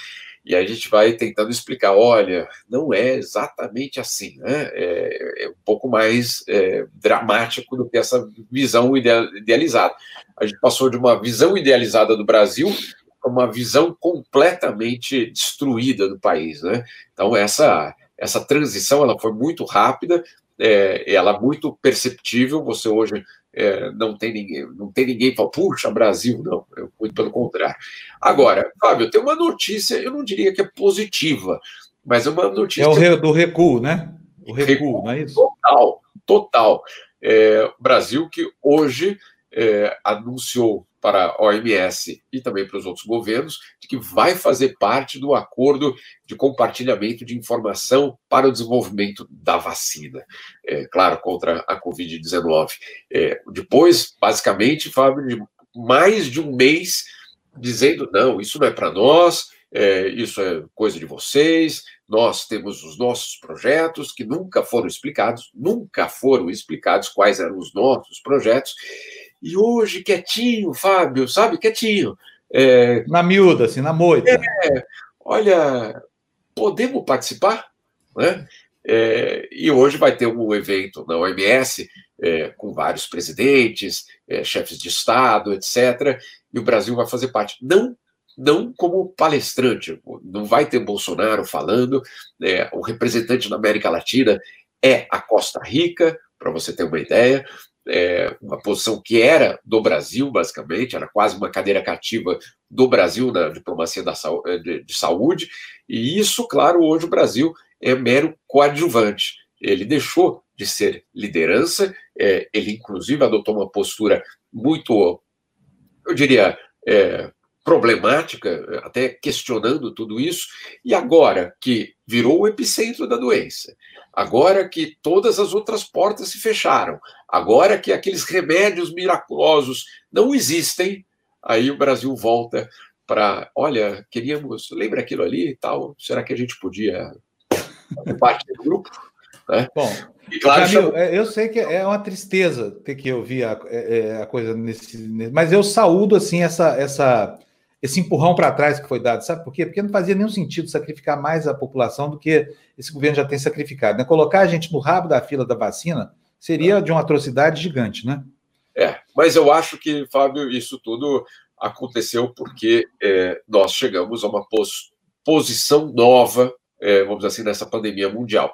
E a gente vai tentando explicar, olha, não é exatamente assim, né? É, é um pouco mais é, dramático do que essa visão idealizada. A gente passou de uma visão idealizada do Brasil para uma visão completamente destruída do país, né? Então essa essa transição ela foi muito rápida, é, ela é muito perceptível. Você hoje é, não tem ninguém, não tem ninguém que fala, puxa, Brasil, não, muito pelo contrário. Agora, Fábio, tem uma notícia, eu não diria que é positiva, mas é uma notícia. É o re, do recuo, né? O recuo, recuo, não é isso? Total, total. É, Brasil que hoje é, anunciou para a OMS e também para os outros governos que vai fazer parte do acordo de compartilhamento de informação para o desenvolvimento da vacina, é, claro, contra a Covid-19. É, depois, basicamente, Fábio, de mais de um mês dizendo: não, isso não é para nós, é, isso é coisa de vocês, nós temos os nossos projetos que nunca foram explicados, nunca foram explicados quais eram os nossos projetos. E hoje, quietinho, Fábio, sabe, quietinho. É, na miúda, assim, na moita. É, olha, podemos participar? Né? É, e hoje vai ter um evento na OMS é, com vários presidentes, é, chefes de Estado, etc. E o Brasil vai fazer parte. Não, não como palestrante, não vai ter Bolsonaro falando. É, o representante da América Latina é a Costa Rica, para você ter uma ideia é, uma posição que era do Brasil, basicamente, era quase uma cadeira cativa do Brasil na diplomacia da, eh, de, de saúde, e isso, claro, hoje o Brasil é mero coadjuvante. Ele deixou de ser liderança, é, ele inclusive adotou uma postura muito, eu diria, é, problemática, até questionando tudo isso, e agora que virou o epicentro da doença, agora que todas as outras portas se fecharam, agora que aqueles remédios miraculosos não existem, aí o Brasil volta para, olha, queríamos, lembra aquilo ali e tal, será que a gente podia fazer parte do grupo? Né? Bom, e, claro, Jamil, é, eu sei que é uma tristeza ter que ouvir a, é, é, a coisa nesse, mas eu saúdo assim essa essa esse empurrão para trás que foi dado. Sabe por quê? Porque não fazia nenhum sentido sacrificar mais a população do que esse governo já tem sacrificado. Né? Colocar a gente no rabo da fila da vacina seria de uma atrocidade gigante, né? É, mas eu acho que, Fábio, isso tudo aconteceu porque é, nós chegamos a uma pos posição nova, é, vamos dizer assim, nessa pandemia mundial.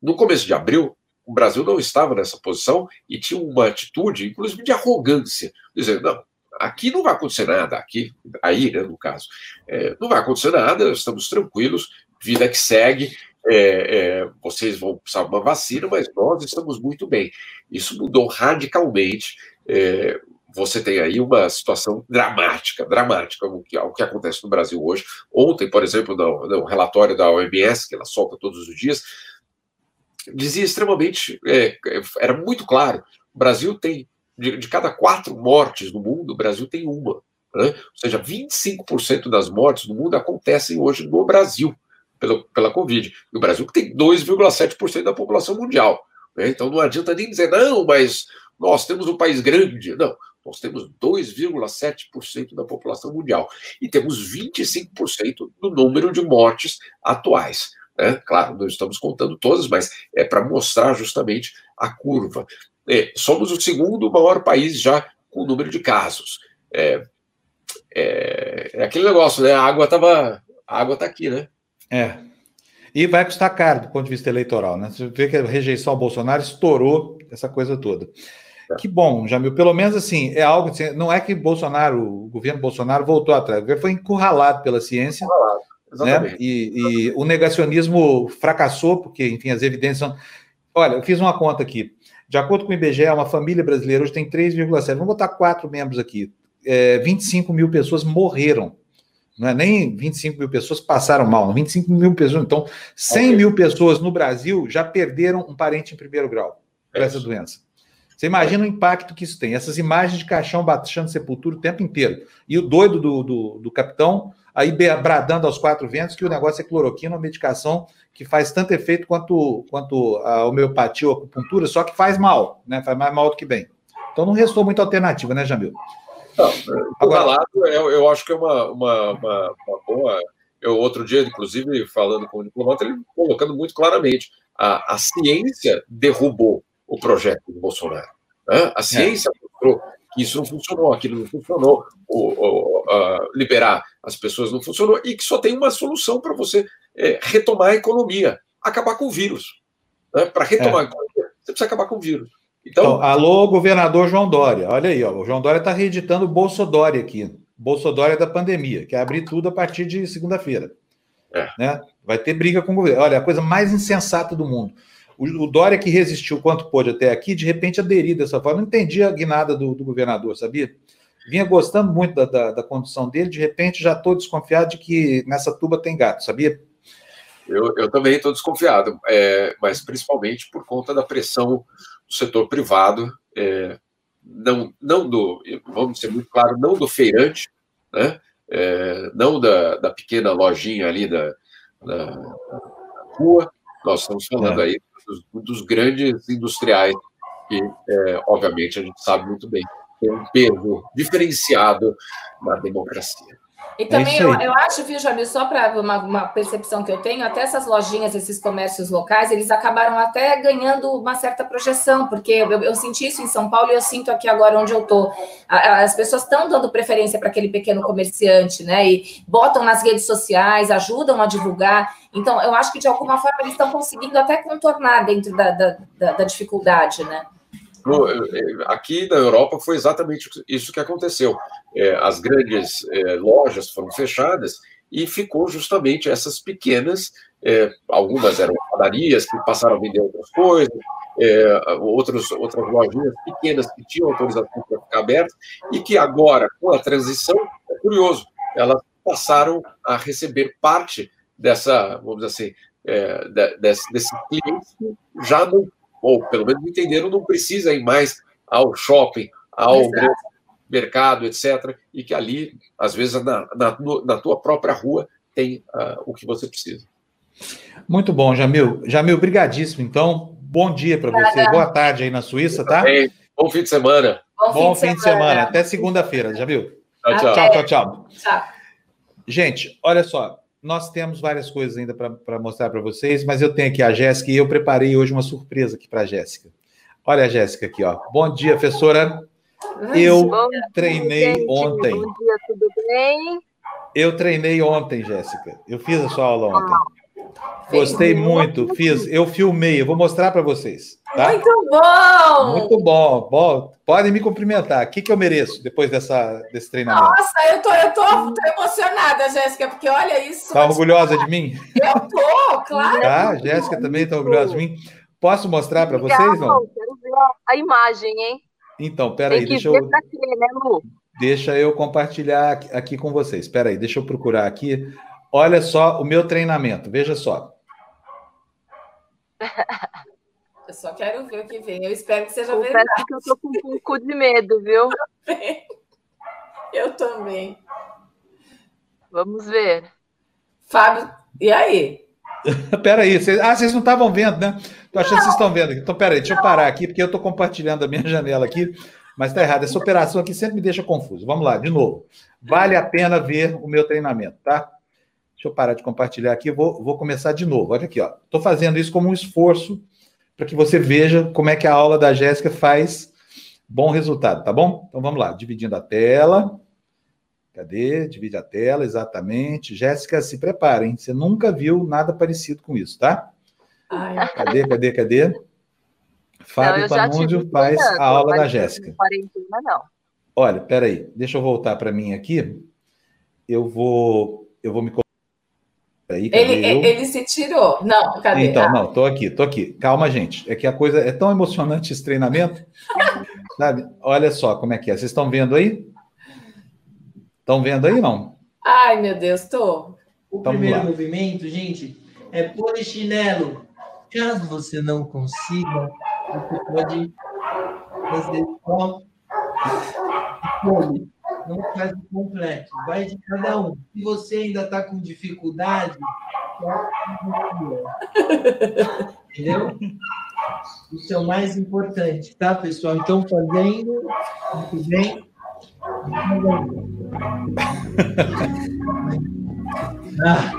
No começo de abril, o Brasil não estava nessa posição e tinha uma atitude, inclusive de arrogância, dizendo, não, aqui não vai acontecer nada, aqui, aí, né, no caso, é, não vai acontecer nada, estamos tranquilos, vida que segue, é, é, vocês vão precisar de uma vacina, mas nós estamos muito bem. Isso mudou radicalmente. É, você tem aí uma situação dramática, dramática, o que, o que acontece no Brasil hoje. Ontem, por exemplo, no, no relatório da OMS, que ela solta todos os dias, dizia extremamente, é, era muito claro, o Brasil tem de, de cada quatro mortes no mundo, o Brasil tem uma. Né? Ou seja, 25% das mortes no mundo acontecem hoje no Brasil pela, pela Covid. E o Brasil que tem 2,7% da população mundial. Né? Então não adianta nem dizer, não, mas nós temos um país grande. Não, nós temos 2,7% da população mundial. E temos 25% do número de mortes atuais. Né? Claro, não estamos contando todas, mas é para mostrar justamente a curva. É, somos o segundo maior país já com o número de casos. É, é, é aquele negócio, né? A água estava. A água está aqui, né? É. E vai custar caro do ponto de vista eleitoral, né? Você vê que a rejeição ao Bolsonaro estourou essa coisa toda. É. Que bom, Jamil. Pelo menos assim, é algo. Assim, não é que Bolsonaro, o governo Bolsonaro voltou atrás, foi encurralado pela ciência. Encurralado. Né? E, e, o negacionismo fracassou, porque, enfim, as evidências são. Olha, eu fiz uma conta aqui. De acordo com o IBGE, uma família brasileira hoje tem 3,7. Vamos botar quatro membros aqui. É, 25 mil pessoas morreram. Não é nem 25 mil pessoas passaram mal, não, 25 mil pessoas. Então, 100 okay. mil pessoas no Brasil já perderam um parente em primeiro grau por essa doença. Você imagina o impacto que isso tem. Essas imagens de caixão baixando sepultura o tempo inteiro. E o doido do, do, do capitão aí bradando aos quatro ventos que o negócio é cloroquina, uma medicação que faz tanto efeito quanto, quanto a homeopatia ou acupuntura, só que faz mal, né? Faz mais mal do que bem. Então não restou muita alternativa, né, Jamil? Não, Agora, lado, eu, eu acho que é uma, uma, uma, uma boa. Eu, outro dia, inclusive, falando com o diplomata, ele colocando muito claramente: a, a ciência derrubou o projeto do Bolsonaro. Né? A ciência é. mostrou isso não funcionou, aquilo não funcionou, uh, liberar as pessoas não funcionou, e que só tem uma solução para você é, retomar a economia, acabar com o vírus. Né? Para retomar é. a economia, você precisa acabar com o vírus. Então, então, alô, governador João Dória. Olha aí, ó, o João Dória está reeditando o Bolsodória aqui. Bolsodória da pandemia, que é abrir tudo a partir de segunda-feira. É. Né? Vai ter briga com o governo. Olha, a coisa mais insensata do mundo. O, Dória que resistiu quanto pôde até aqui, de repente aderiu dessa forma. Não entendia a guinada do, do governador, sabia? Vinha gostando muito da, da, da condução dele, de repente já estou desconfiado de que nessa tuba tem gato, sabia? Eu, eu também estou desconfiado, é, mas principalmente por conta da pressão do setor privado, é, não, não do, vamos ser muito claro, não do feirante, né? É, não da, da pequena lojinha ali da, da rua, nós estamos falando é. aí dos, dos, grandes industriais, que, é, obviamente, a gente sabe muito bem, tem um peso diferenciado na democracia. E também é eu, eu, acho, viu, Jamil, só para uma, uma, percepção que eu tenho, até essas lojinhas, esses comércios locais, eles acabaram até ganhando uma certa projeção, porque eu, eu senti isso em São Paulo e eu sinto aqui agora onde eu estou. As pessoas estão dando preferência para aquele pequeno comerciante, né? E botam nas redes sociais, ajudam a divulgar. Então, eu acho que de alguma forma eles estão conseguindo até contornar dentro da, da, da, da dificuldade, né? Aqui na Europa foi exatamente isso que aconteceu. É, as grandes é, lojas foram fechadas e ficou justamente essas pequenas, é, algumas eram padarias que passaram a vender outras coisas, outros, outras lojinhas pequenas que tinham autorização para ficar abertas e que agora, com a transição, é curioso, elas passaram a receber parte dessa, vamos dizer assim, desse, desse cliente que já não ou pelo menos entenderam, não precisa ir mais ao shopping, ao mercado, etc. E que ali, às vezes, na, na, na tua própria rua, tem uh, o que você precisa. Muito bom, Jamil. Jamil, brigadíssimo, então. Bom dia para você. Boa tarde aí na Suíça, tá? Bem. Bom fim de semana. Bom, bom fim, de, de semana. semana. Até segunda-feira, Jamil. Tchau, tchau. Tchau, tchau, tchau. tchau. Gente, olha só nós temos várias coisas ainda para mostrar para vocês, mas eu tenho aqui a Jéssica e eu preparei hoje uma surpresa aqui para a Jéssica. Olha a Jéssica aqui, ó. Bom dia, professora. Eu bom treinei dia, ontem. Bom dia, tudo bem? Eu treinei ontem, Jéssica. Eu fiz a sua aula ontem. Gostei muito, fiz. Eu filmei, eu vou mostrar para vocês. Tá? Muito bom! Muito bom. bom. Podem me cumprimentar. O que, que eu mereço depois dessa, desse treinamento? Nossa, eu tô, eu tô, tô emocionada, Jéssica, porque olha isso. Tá orgulhosa de mim? Eu tô, claro. Tá, Jéssica também tá orgulhosa de mim. Posso mostrar para vocês, não? Quero ver a imagem, hein? Então, peraí, deixa eu. Né, Lu? Deixa eu compartilhar aqui com vocês. Espera aí, deixa eu procurar aqui. Olha só o meu treinamento, veja só. Eu só quero ver o que vem. Eu espero que seja Confesso verdade. que eu tô com um pouco de medo, viu? Eu também. Vamos ver. Fábio, e aí? Peraí, vocês, ah, vocês não estavam vendo, né? Tô achando não. que vocês estão vendo aqui. Então, peraí, deixa eu parar aqui, porque eu estou compartilhando a minha janela aqui, mas está errado. Essa operação aqui sempre me deixa confuso. Vamos lá, de novo. Vale a pena ver o meu treinamento, tá? Deixa eu parar de compartilhar aqui, vou, vou começar de novo. Olha aqui, ó. Estou fazendo isso como um esforço para que você veja como é que a aula da Jéssica faz bom resultado, tá bom? Então vamos lá, dividindo a tela. Cadê? Divide a tela, exatamente. Jéssica, se prepara, hein? Você nunca viu nada parecido com isso, tá? Ai. Cadê, cadê, cadê? Fábio Panúndio faz a aula da Jéssica. não. Olha, peraí, deixa eu voltar para mim aqui. Eu vou, eu vou me Aí, ele, ele se tirou. Não, cadê? Então, ah. não, tô aqui, tô aqui. Calma, gente. É que a coisa é tão emocionante esse treinamento. sabe? Olha só como é que é. Vocês estão vendo aí? Estão vendo aí, não? Ai, meu Deus, tô. O então, primeiro movimento, gente, é polichinelo. Caso você não consiga, você pode fazer só não faz o completo, vai de cada um. Se você ainda está com dificuldade, entendeu? Isso é o mais importante, tá, pessoal? Então, fazendo, muito bem. Ah,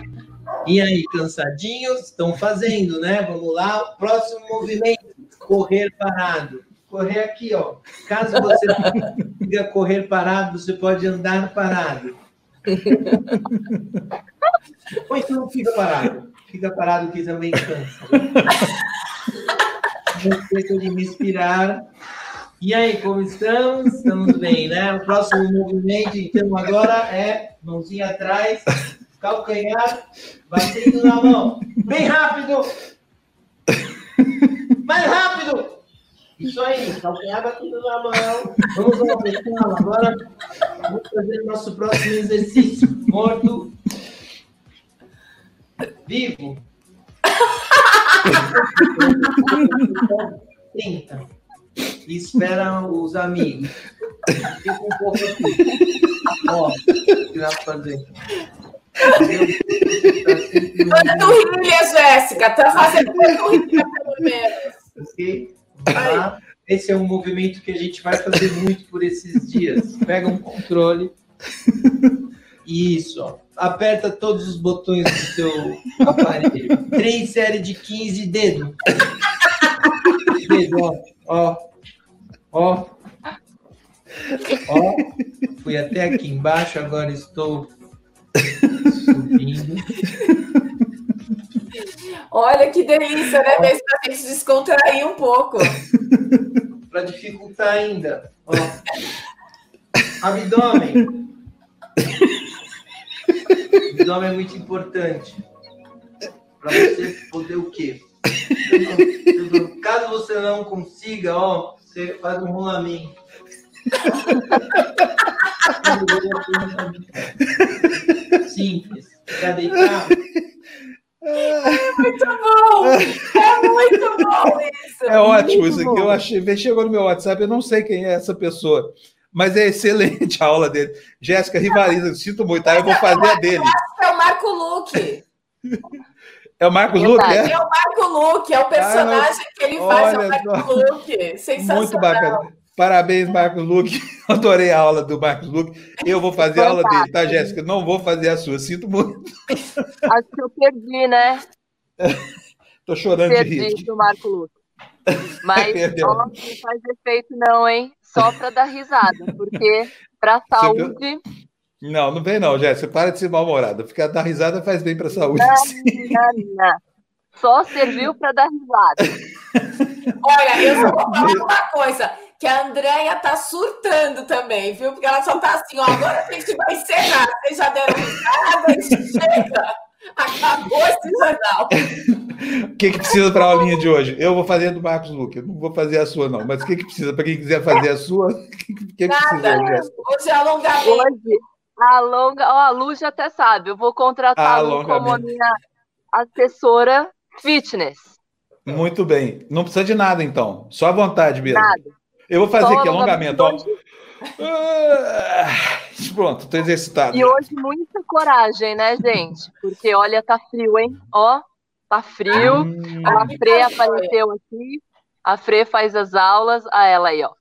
e aí, cansadinhos? Estão fazendo, né? Vamos lá. Próximo movimento: correr parado correr aqui, ó. Caso você consiga correr parado, você pode andar parado. Ou então fica parado. Fica parado que também cansa. Não de respirar. E aí, como estamos? Estamos bem, né? O próximo movimento, então, agora é mãozinha atrás, calcanhar, batendo na mão. Bem rápido! Mais rápido! Isso aí, calcanhar batendo na mão. Vamos lá, pessoal. Agora vamos fazer o nosso próximo exercício. Morto. Vivo. 30. E espera os amigos. Fica um pouco aqui. Ó, o que dá pra fazer? Panturrilha, Jéssica. Tá fazendo panturrilha, pelo menos. Ok? Tá? Esse é um movimento que a gente vai fazer muito por esses dias. Pega um controle. Isso, ó. Aperta todos os botões do seu aparelho. Três séries de 15 dedos. Dedo, ó. Ó. Ó. Ó. Fui até aqui embaixo, agora estou subindo. Olha que delícia, né? Mesmo pra gente descontrair um pouco. Para dificultar ainda. Ó. Abdômen. Abdômen é muito importante. Para você poder o quê? Caso você não consiga, ó, você faz um rolamento. Simples. Quer deitar? É muito bom! É muito bom isso! É ótimo muito isso bom. aqui. Eu achei, chegou no meu WhatsApp, eu não sei quem é essa pessoa, mas é excelente a aula dele. Jéssica rivaliza, sinto muito, tá? Eu vou fazer a dele. É o Marco Luque. É o Marcos Luque, É é? o Marco Luque, é o personagem que ele faz, é o Marco Luque. Sensacional. Muito bacana. Parabéns, Marcos Luque. Adorei a aula do Marcos Luque. Eu vou fazer a aula dele, tá, Jéssica? Não vou fazer a sua, sinto muito. Acho que eu perdi, né? Tô chorando de Perdi rir. do Marco Luque. Mas Perdeu. ó, não faz efeito não, hein? Só para dar risada, porque para saúde... Não, não vem não, Jéssica. Para de ser mal-humorada. Ficar dar risada faz bem para a saúde. Não, não. Só serviu para dar risada. Olha, eu só vou falar uma coisa, que a Andréia tá surtando também, viu? Porque ela só tá assim, ó, agora a gente vai encerrar. Vocês já deram risada, chega! Acabou esse jornal. O que, que precisa para a aulinha de hoje? Eu vou fazer a do Marcos Luque. Eu não vou fazer a sua, não. Mas o que, que precisa? Para quem quiser fazer a sua, o que, que que precisa, Nada. Jéssica? Hoje é alongamento. Hoje, alonga... Ó, a Lu já até sabe, eu vou contratar a Lu como a minha assessora fitness. Muito bem. Não precisa de nada, então. Só à vontade mesmo. Nada. Eu vou fazer aqui alongamento. ó. Ah, Pronto, estou exercitado. E hoje muita coragem, né, gente? Porque olha, tá frio, hein? Ó, tá frio. Hum, A Fre apareceu aqui. A Fre faz as aulas. A ela aí, ó.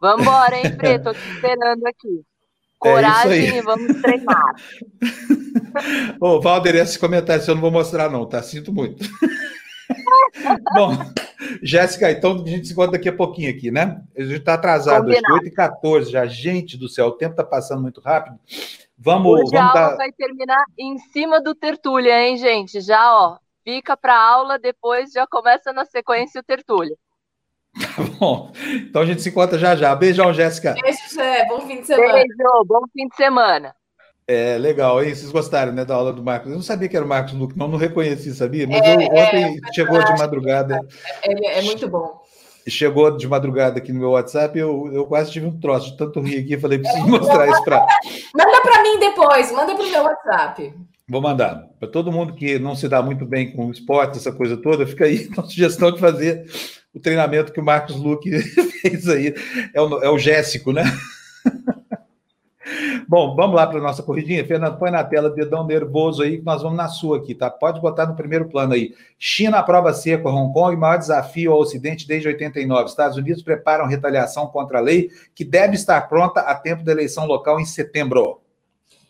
Vambora, hein, Fre? Tô te esperando aqui. Coragem aí. e vamos treinar. Ô, Valder, esse comentário eu não vou mostrar, não, tá? Sinto muito. Bom, Jéssica, então a gente se encontra daqui a pouquinho aqui, né? A gente está atrasado, hoje, Combinado. 8 e 14 já. Gente do céu, o tempo está passando muito rápido. Vamos, Hoje a vamos aula dar. vai terminar em cima do tertúlia, hein, gente? Já, ó, fica pra aula, depois já começa na sequência o tertúlia. Bom, então a gente se encontra já já. Beijão, Jéssica. Beijo, Jé. Bom fim de semana. Beijo, bom fim de semana. É legal, hein? Vocês gostaram, né, da aula do Marcos? Eu não sabia que era o Marcos Luque, não, não reconheci, sabia? Mas É, eu, é, ontem chegou de madrugada, Ele é muito bom. chegou de madrugada aqui no meu WhatsApp, eu, eu quase tive um troço de tanto rir aqui, falei, preciso mostrar isso para. Manda para mim depois, manda para o meu WhatsApp. Vou mandar. Para todo mundo que não se dá muito bem com o esporte, essa coisa toda, fica aí a sugestão de fazer o treinamento que o Marcos Luque fez aí. É o, é o Jéssico, né? Bom, vamos lá para a nossa corridinha. Fernando, põe na tela dedão nervoso aí, que nós vamos na sua aqui, tá? Pode botar no primeiro plano aí. China aprova seco a Hong Kong, maior desafio ao Ocidente desde 89. Estados Unidos preparam retaliação contra a lei, que deve estar pronta a tempo da eleição local em setembro.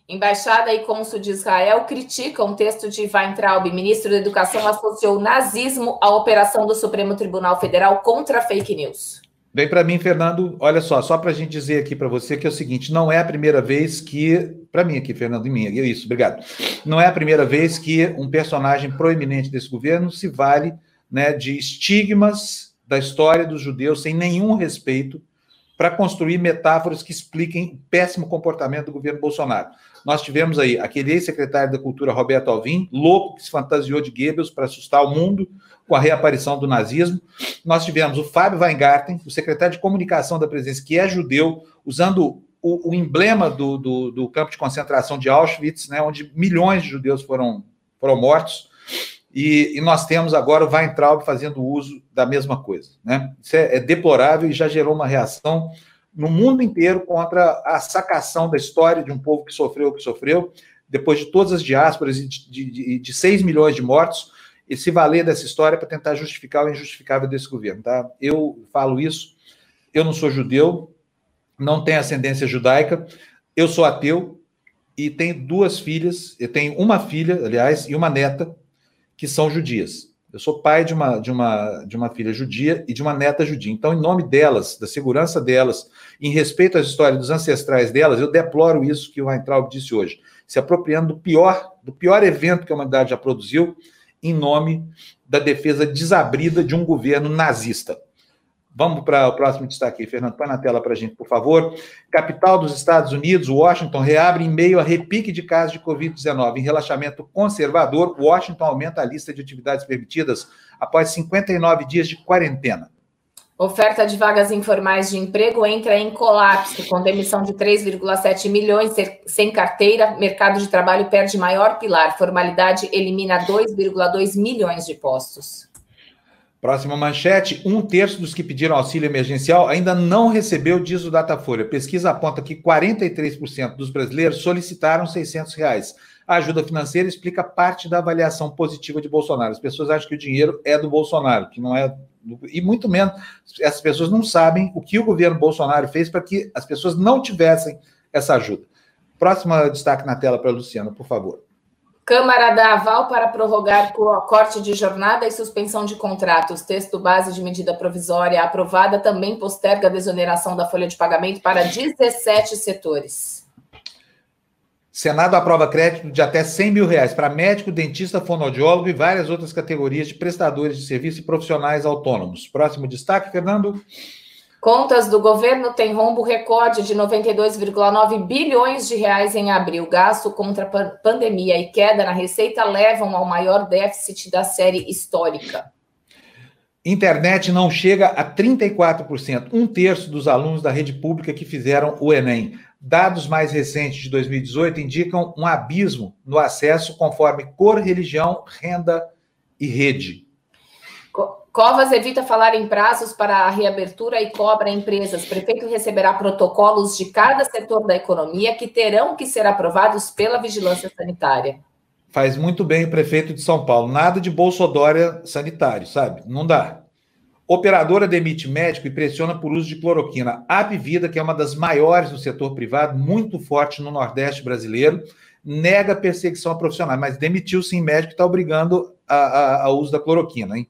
Embaixada e cônsul de Israel criticam texto de Weintraub. Ministro da Educação associou nazismo à operação do Supremo Tribunal Federal contra fake news. Vem para mim, Fernando. Olha só, só para a gente dizer aqui para você que é o seguinte: não é a primeira vez que. Para mim aqui, Fernando, em mim, é isso, obrigado. Não é a primeira vez que um personagem proeminente desse governo se vale né, de estigmas da história dos judeus sem nenhum respeito para construir metáforas que expliquem o péssimo comportamento do governo Bolsonaro. Nós tivemos aí aquele ex-secretário da Cultura, Roberto Alvim, louco, que se fantasiou de Goebbels para assustar o mundo com a reaparição do nazismo. Nós tivemos o Fábio Weingarten, o secretário de comunicação da presidência, que é judeu, usando o, o emblema do, do, do, campo de concentração de Auschwitz, né, onde milhões de judeus foram, foram mortos. E, e, nós temos agora o Weintraub fazendo uso da mesma coisa. Né? Isso é, é, deplorável e já gerou uma reação no mundo inteiro contra a sacação da história de um povo que sofreu o que sofreu, depois de todas as diásporas e de, de, de, de 6 milhões de mortos, e se valer dessa história para tentar justificar o injustificável desse governo. Tá? Eu falo isso, eu não sou judeu, não tenho ascendência judaica, eu sou ateu e tenho duas filhas, eu tenho uma filha, aliás, e uma neta que são judias. Eu sou pai de uma, de uma, de uma filha judia e de uma neta judia. Então, em nome delas, da segurança delas, em respeito às histórias dos ancestrais delas, eu deploro isso que o Weintraub disse hoje, se apropriando do pior, do pior evento que a humanidade já produziu, em nome da defesa desabrida de um governo nazista. Vamos para o próximo destaque, Fernando. Põe na tela para a gente, por favor. Capital dos Estados Unidos, Washington, reabre em meio a repique de casos de Covid-19. Em relaxamento conservador, Washington aumenta a lista de atividades permitidas após 59 dias de quarentena. Oferta de vagas informais de emprego entra em colapso, com demissão de 3,7 milhões sem carteira. Mercado de trabalho perde maior pilar. Formalidade elimina 2,2 milhões de postos. Próxima manchete: um terço dos que pediram auxílio emergencial ainda não recebeu, diz o Datafolha. Pesquisa aponta que 43% dos brasileiros solicitaram 600 reais. A ajuda financeira explica parte da avaliação positiva de Bolsonaro. As pessoas acham que o dinheiro é do Bolsonaro, que não é. Do... E muito menos, essas pessoas não sabem o que o governo Bolsonaro fez para que as pessoas não tivessem essa ajuda. Próximo destaque na tela para a Luciana, por favor. Câmara dá aval para prorrogar corte de jornada e suspensão de contratos. Texto base de medida provisória aprovada também posterga a desoneração da folha de pagamento para 17 setores. Senado aprova crédito de até 100 mil reais para médico, dentista, fonoaudiólogo e várias outras categorias de prestadores de serviço e profissionais autônomos. Próximo destaque, Fernando. Contas do governo têm rombo recorde de 92,9 bilhões de reais em abril. Gasto contra a pandemia e queda na receita levam ao maior déficit da série histórica. Internet não chega a 34%, um terço dos alunos da rede pública que fizeram o Enem. Dados mais recentes de 2018 indicam um abismo no acesso conforme cor, religião, renda e rede. Covas evita falar em prazos para a reabertura e cobra empresas. Prefeito receberá protocolos de cada setor da economia que terão que ser aprovados pela vigilância sanitária. Faz muito bem o prefeito de São Paulo. Nada de bolsodória sanitário, sabe? Não dá. Operadora demite médico e pressiona por uso de cloroquina. A Vida, que é uma das maiores do setor privado, muito forte no Nordeste brasileiro, nega perseguição a profissionais, mas demitiu sim médico e está obrigando ao uso da cloroquina, hein?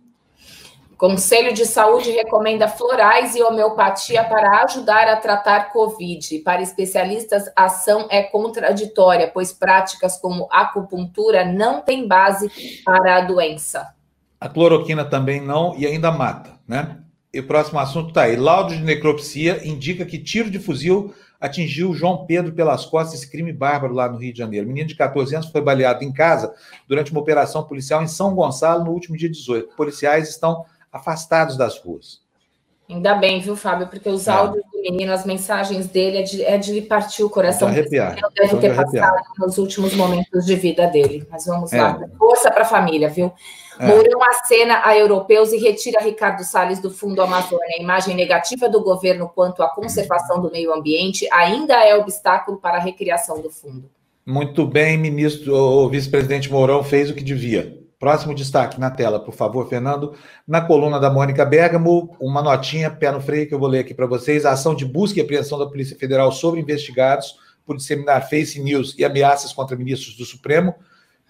Conselho de Saúde recomenda florais e homeopatia para ajudar a tratar Covid. Para especialistas, a ação é contraditória, pois práticas como acupuntura não têm base para a doença. A cloroquina também não e ainda mata, né? E o próximo assunto está aí. Laudo de necropsia indica que tiro de fuzil atingiu João Pedro pelas costas, esse crime bárbaro lá no Rio de Janeiro. O menino de 14 anos foi baleado em casa durante uma operação policial em São Gonçalo no último dia 18. Policiais estão afastados das ruas. Ainda bem, viu, Fábio? Porque os é. áudios do menino, as mensagens dele é de, é de lhe partir o coração. De arrepiar. Deve ter passado nos últimos momentos de vida dele. Mas vamos é. lá. Força para a família, viu? É. Mourão acena a europeus e retira Ricardo Salles do Fundo Amazônia. A imagem negativa do governo quanto à conservação do meio ambiente ainda é obstáculo para a recriação do fundo. Muito bem, ministro, o vice-presidente Mourão fez o que devia. Próximo destaque na tela, por favor, Fernando. Na coluna da Mônica Bergamo, uma notinha, pé no freio, que eu vou ler aqui para vocês. A ação de busca e apreensão da Polícia Federal sobre investigados por disseminar face news e ameaças contra ministros do Supremo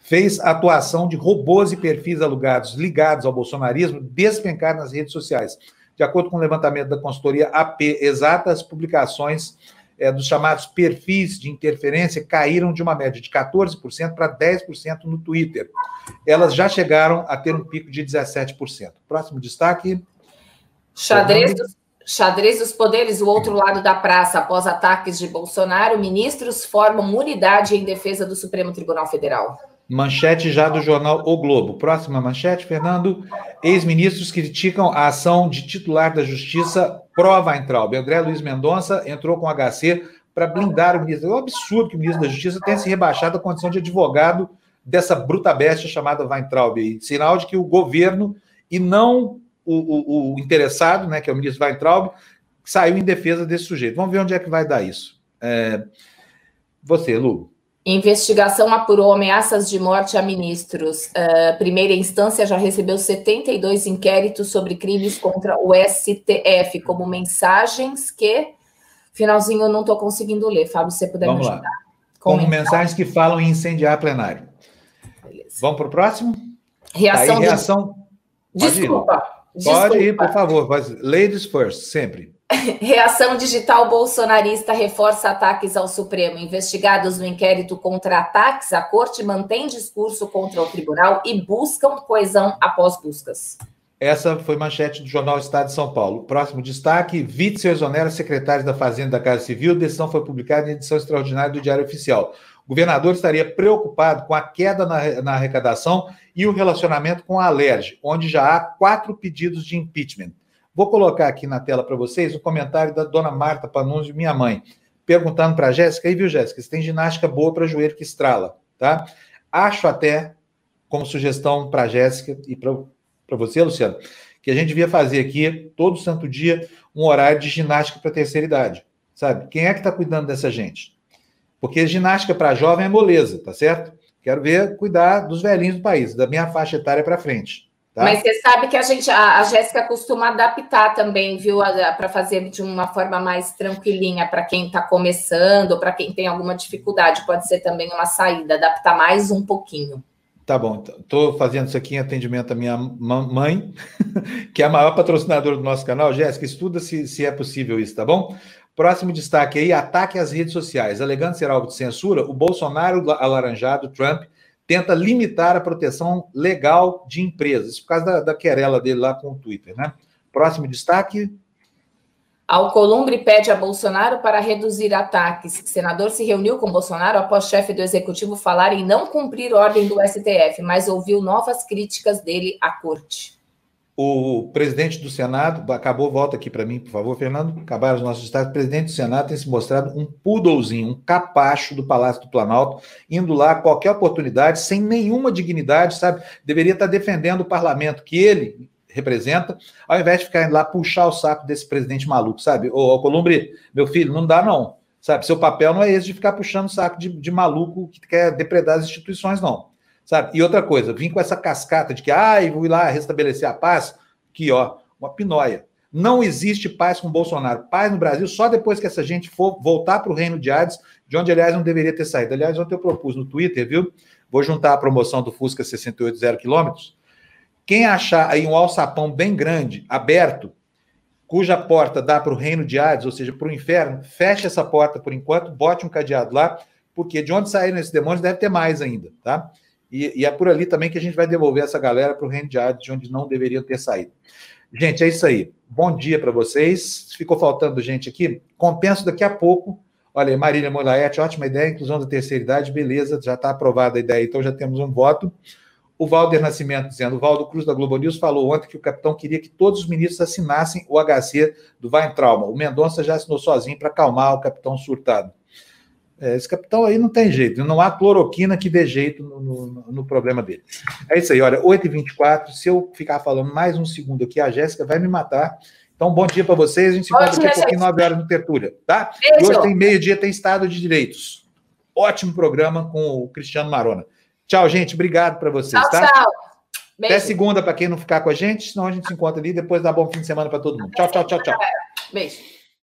fez a atuação de robôs e perfis alugados ligados ao bolsonarismo despencar nas redes sociais. De acordo com o levantamento da consultoria AP Exata, as publicações é, dos chamados perfis de interferência caíram de uma média de 14% para 10% no Twitter. Elas já chegaram a ter um pico de 17%. Próximo destaque. Xadrez dos, xadrez dos poderes, o outro lado da praça, após ataques de Bolsonaro, ministros formam unidade em defesa do Supremo Tribunal Federal. Manchete já do jornal O Globo. Próxima manchete, Fernando. Ex-ministros criticam a ação de titular da Justiça pró-Weintraub. André Luiz Mendonça entrou com HC para blindar o ministro. É um absurdo que o ministro da Justiça tenha se rebaixado à condição de advogado dessa bruta bestia chamada Weintraub. Sinal de que o governo, e não o, o, o interessado, né, que é o ministro Weintraub, saiu em defesa desse sujeito. Vamos ver onde é que vai dar isso. É... Você, Lu. Investigação apurou ameaças de morte a ministros. Uh, primeira instância já recebeu 72 inquéritos sobre crimes contra o STF, como mensagens que. Finalzinho eu não estou conseguindo ler. Fábio, se você puder Vamos me ajudar. Lá. Como mensagens que falam em incendiar plenário. Beleza. Vamos para o próximo? Reação. Tá aí, reação... De... Desculpa. Pode ir, por favor. Ladies first, sempre. Reação digital bolsonarista reforça ataques ao Supremo. Investigados no inquérito contra ataques, a corte mantém discurso contra o tribunal e buscam coesão após buscas. Essa foi manchete do jornal Estado de São Paulo. Próximo destaque: Witzel exonera secretários da Fazenda da Casa Civil. Decisão foi publicada em edição extraordinária do Diário Oficial. O governador estaria preocupado com a queda na, na arrecadação e o relacionamento com a Alerj, onde já há quatro pedidos de impeachment. Vou colocar aqui na tela para vocês o comentário da dona Marta Panunzi, minha mãe, perguntando para a Jéssica, aí viu, Jéssica, se tem ginástica boa para joelho que estrala, tá? Acho até, como sugestão para a Jéssica e para você, Luciano, que a gente devia fazer aqui, todo santo dia, um horário de ginástica para terceira idade, sabe? Quem é que está cuidando dessa gente? Porque ginástica para jovem é moleza, tá certo? Quero ver cuidar dos velhinhos do país, da minha faixa etária para frente. Tá? Mas você sabe que a gente, a, a Jéssica costuma adaptar também, viu, para fazer de uma forma mais tranquilinha para quem está começando, para quem tem alguma dificuldade, pode ser também uma saída, adaptar mais um pouquinho. Tá bom, estou fazendo isso aqui em atendimento à minha mãe, que é a maior patrocinadora do nosso canal. Jéssica, estuda se, se é possível isso, tá bom? Próximo destaque aí: ataque às redes sociais. Alegando ser alvo de censura, o Bolsonaro alaranjado, Trump, tenta limitar a proteção legal de empresas, por causa da, da querela dele lá com o Twitter, né? Próximo destaque. Alcolumbre pede a Bolsonaro para reduzir ataques. Senador se reuniu com Bolsonaro após chefe do executivo falar em não cumprir ordem do STF, mas ouviu novas críticas dele à corte. O presidente do Senado, acabou, volta aqui para mim, por favor, Fernando, acabaram os nossos estados. O presidente do Senado tem se mostrado um poodlezinho, um capacho do Palácio do Planalto, indo lá a qualquer oportunidade, sem nenhuma dignidade, sabe? Deveria estar defendendo o parlamento que ele representa, ao invés de ficar indo lá puxar o saco desse presidente maluco, sabe? Ô, Alcolumbre, meu filho, não dá não, sabe? Seu papel não é esse de ficar puxando o saco de, de maluco que quer depredar as instituições, não sabe? E outra coisa, vim com essa cascata de que, ai, vou ir lá restabelecer a paz, que, ó, uma pinóia. Não existe paz com Bolsonaro. Paz no Brasil só depois que essa gente for voltar para o reino de Hades, de onde, aliás, não deveria ter saído. Aliás, ontem eu propus no Twitter, viu? Vou juntar a promoção do Fusca 68 zero quilômetros. Quem achar aí um alçapão bem grande, aberto, cuja porta dá para o reino de Hades, ou seja, para o inferno, feche essa porta por enquanto, bote um cadeado lá, porque de onde saíram esses demônios deve ter mais ainda, tá? E, e, é por ali também que a gente vai devolver essa galera para o reino de onde não deveriam ter saído. Gente, é isso aí. Bom dia para vocês. Ficou faltando gente aqui? Compenso daqui a pouco. Olha, Marília Molaete, ótima ideia, inclusão da terceira idade, beleza, já está aprovada a ideia, então já temos um voto. O Valder Nascimento dizendo, o Valdo Cruz da Globo News falou ontem que o capitão queria que todos os ministros assinassem o HC do Weintraub. O Mendonça já assinou sozinho para acalmar o capitão surtado. É, esse capitão aí não tem jeito, não há cloroquina que dê jeito no, no, no problema dele. É isso aí, olha, 8h24, se eu ficar falando mais um segundo aqui, a Jéssica vai me matar. Então, bom dia para vocês, a gente se encontra daqui a pouquinho, 9 horas no Tertúlia, tá? Beijo. E hoje tem meio-dia, tem Estado de Direitos. Ótimo programa com o Cristiano Marona. Tchau, gente, obrigado para vocês, tchau, tá? Tchau, Até segunda para quem não ficar com a gente, senão a gente se encontra ali depois dá bom fim de semana para todo mundo. Tchau, tchau, tchau, tchau. Beijo.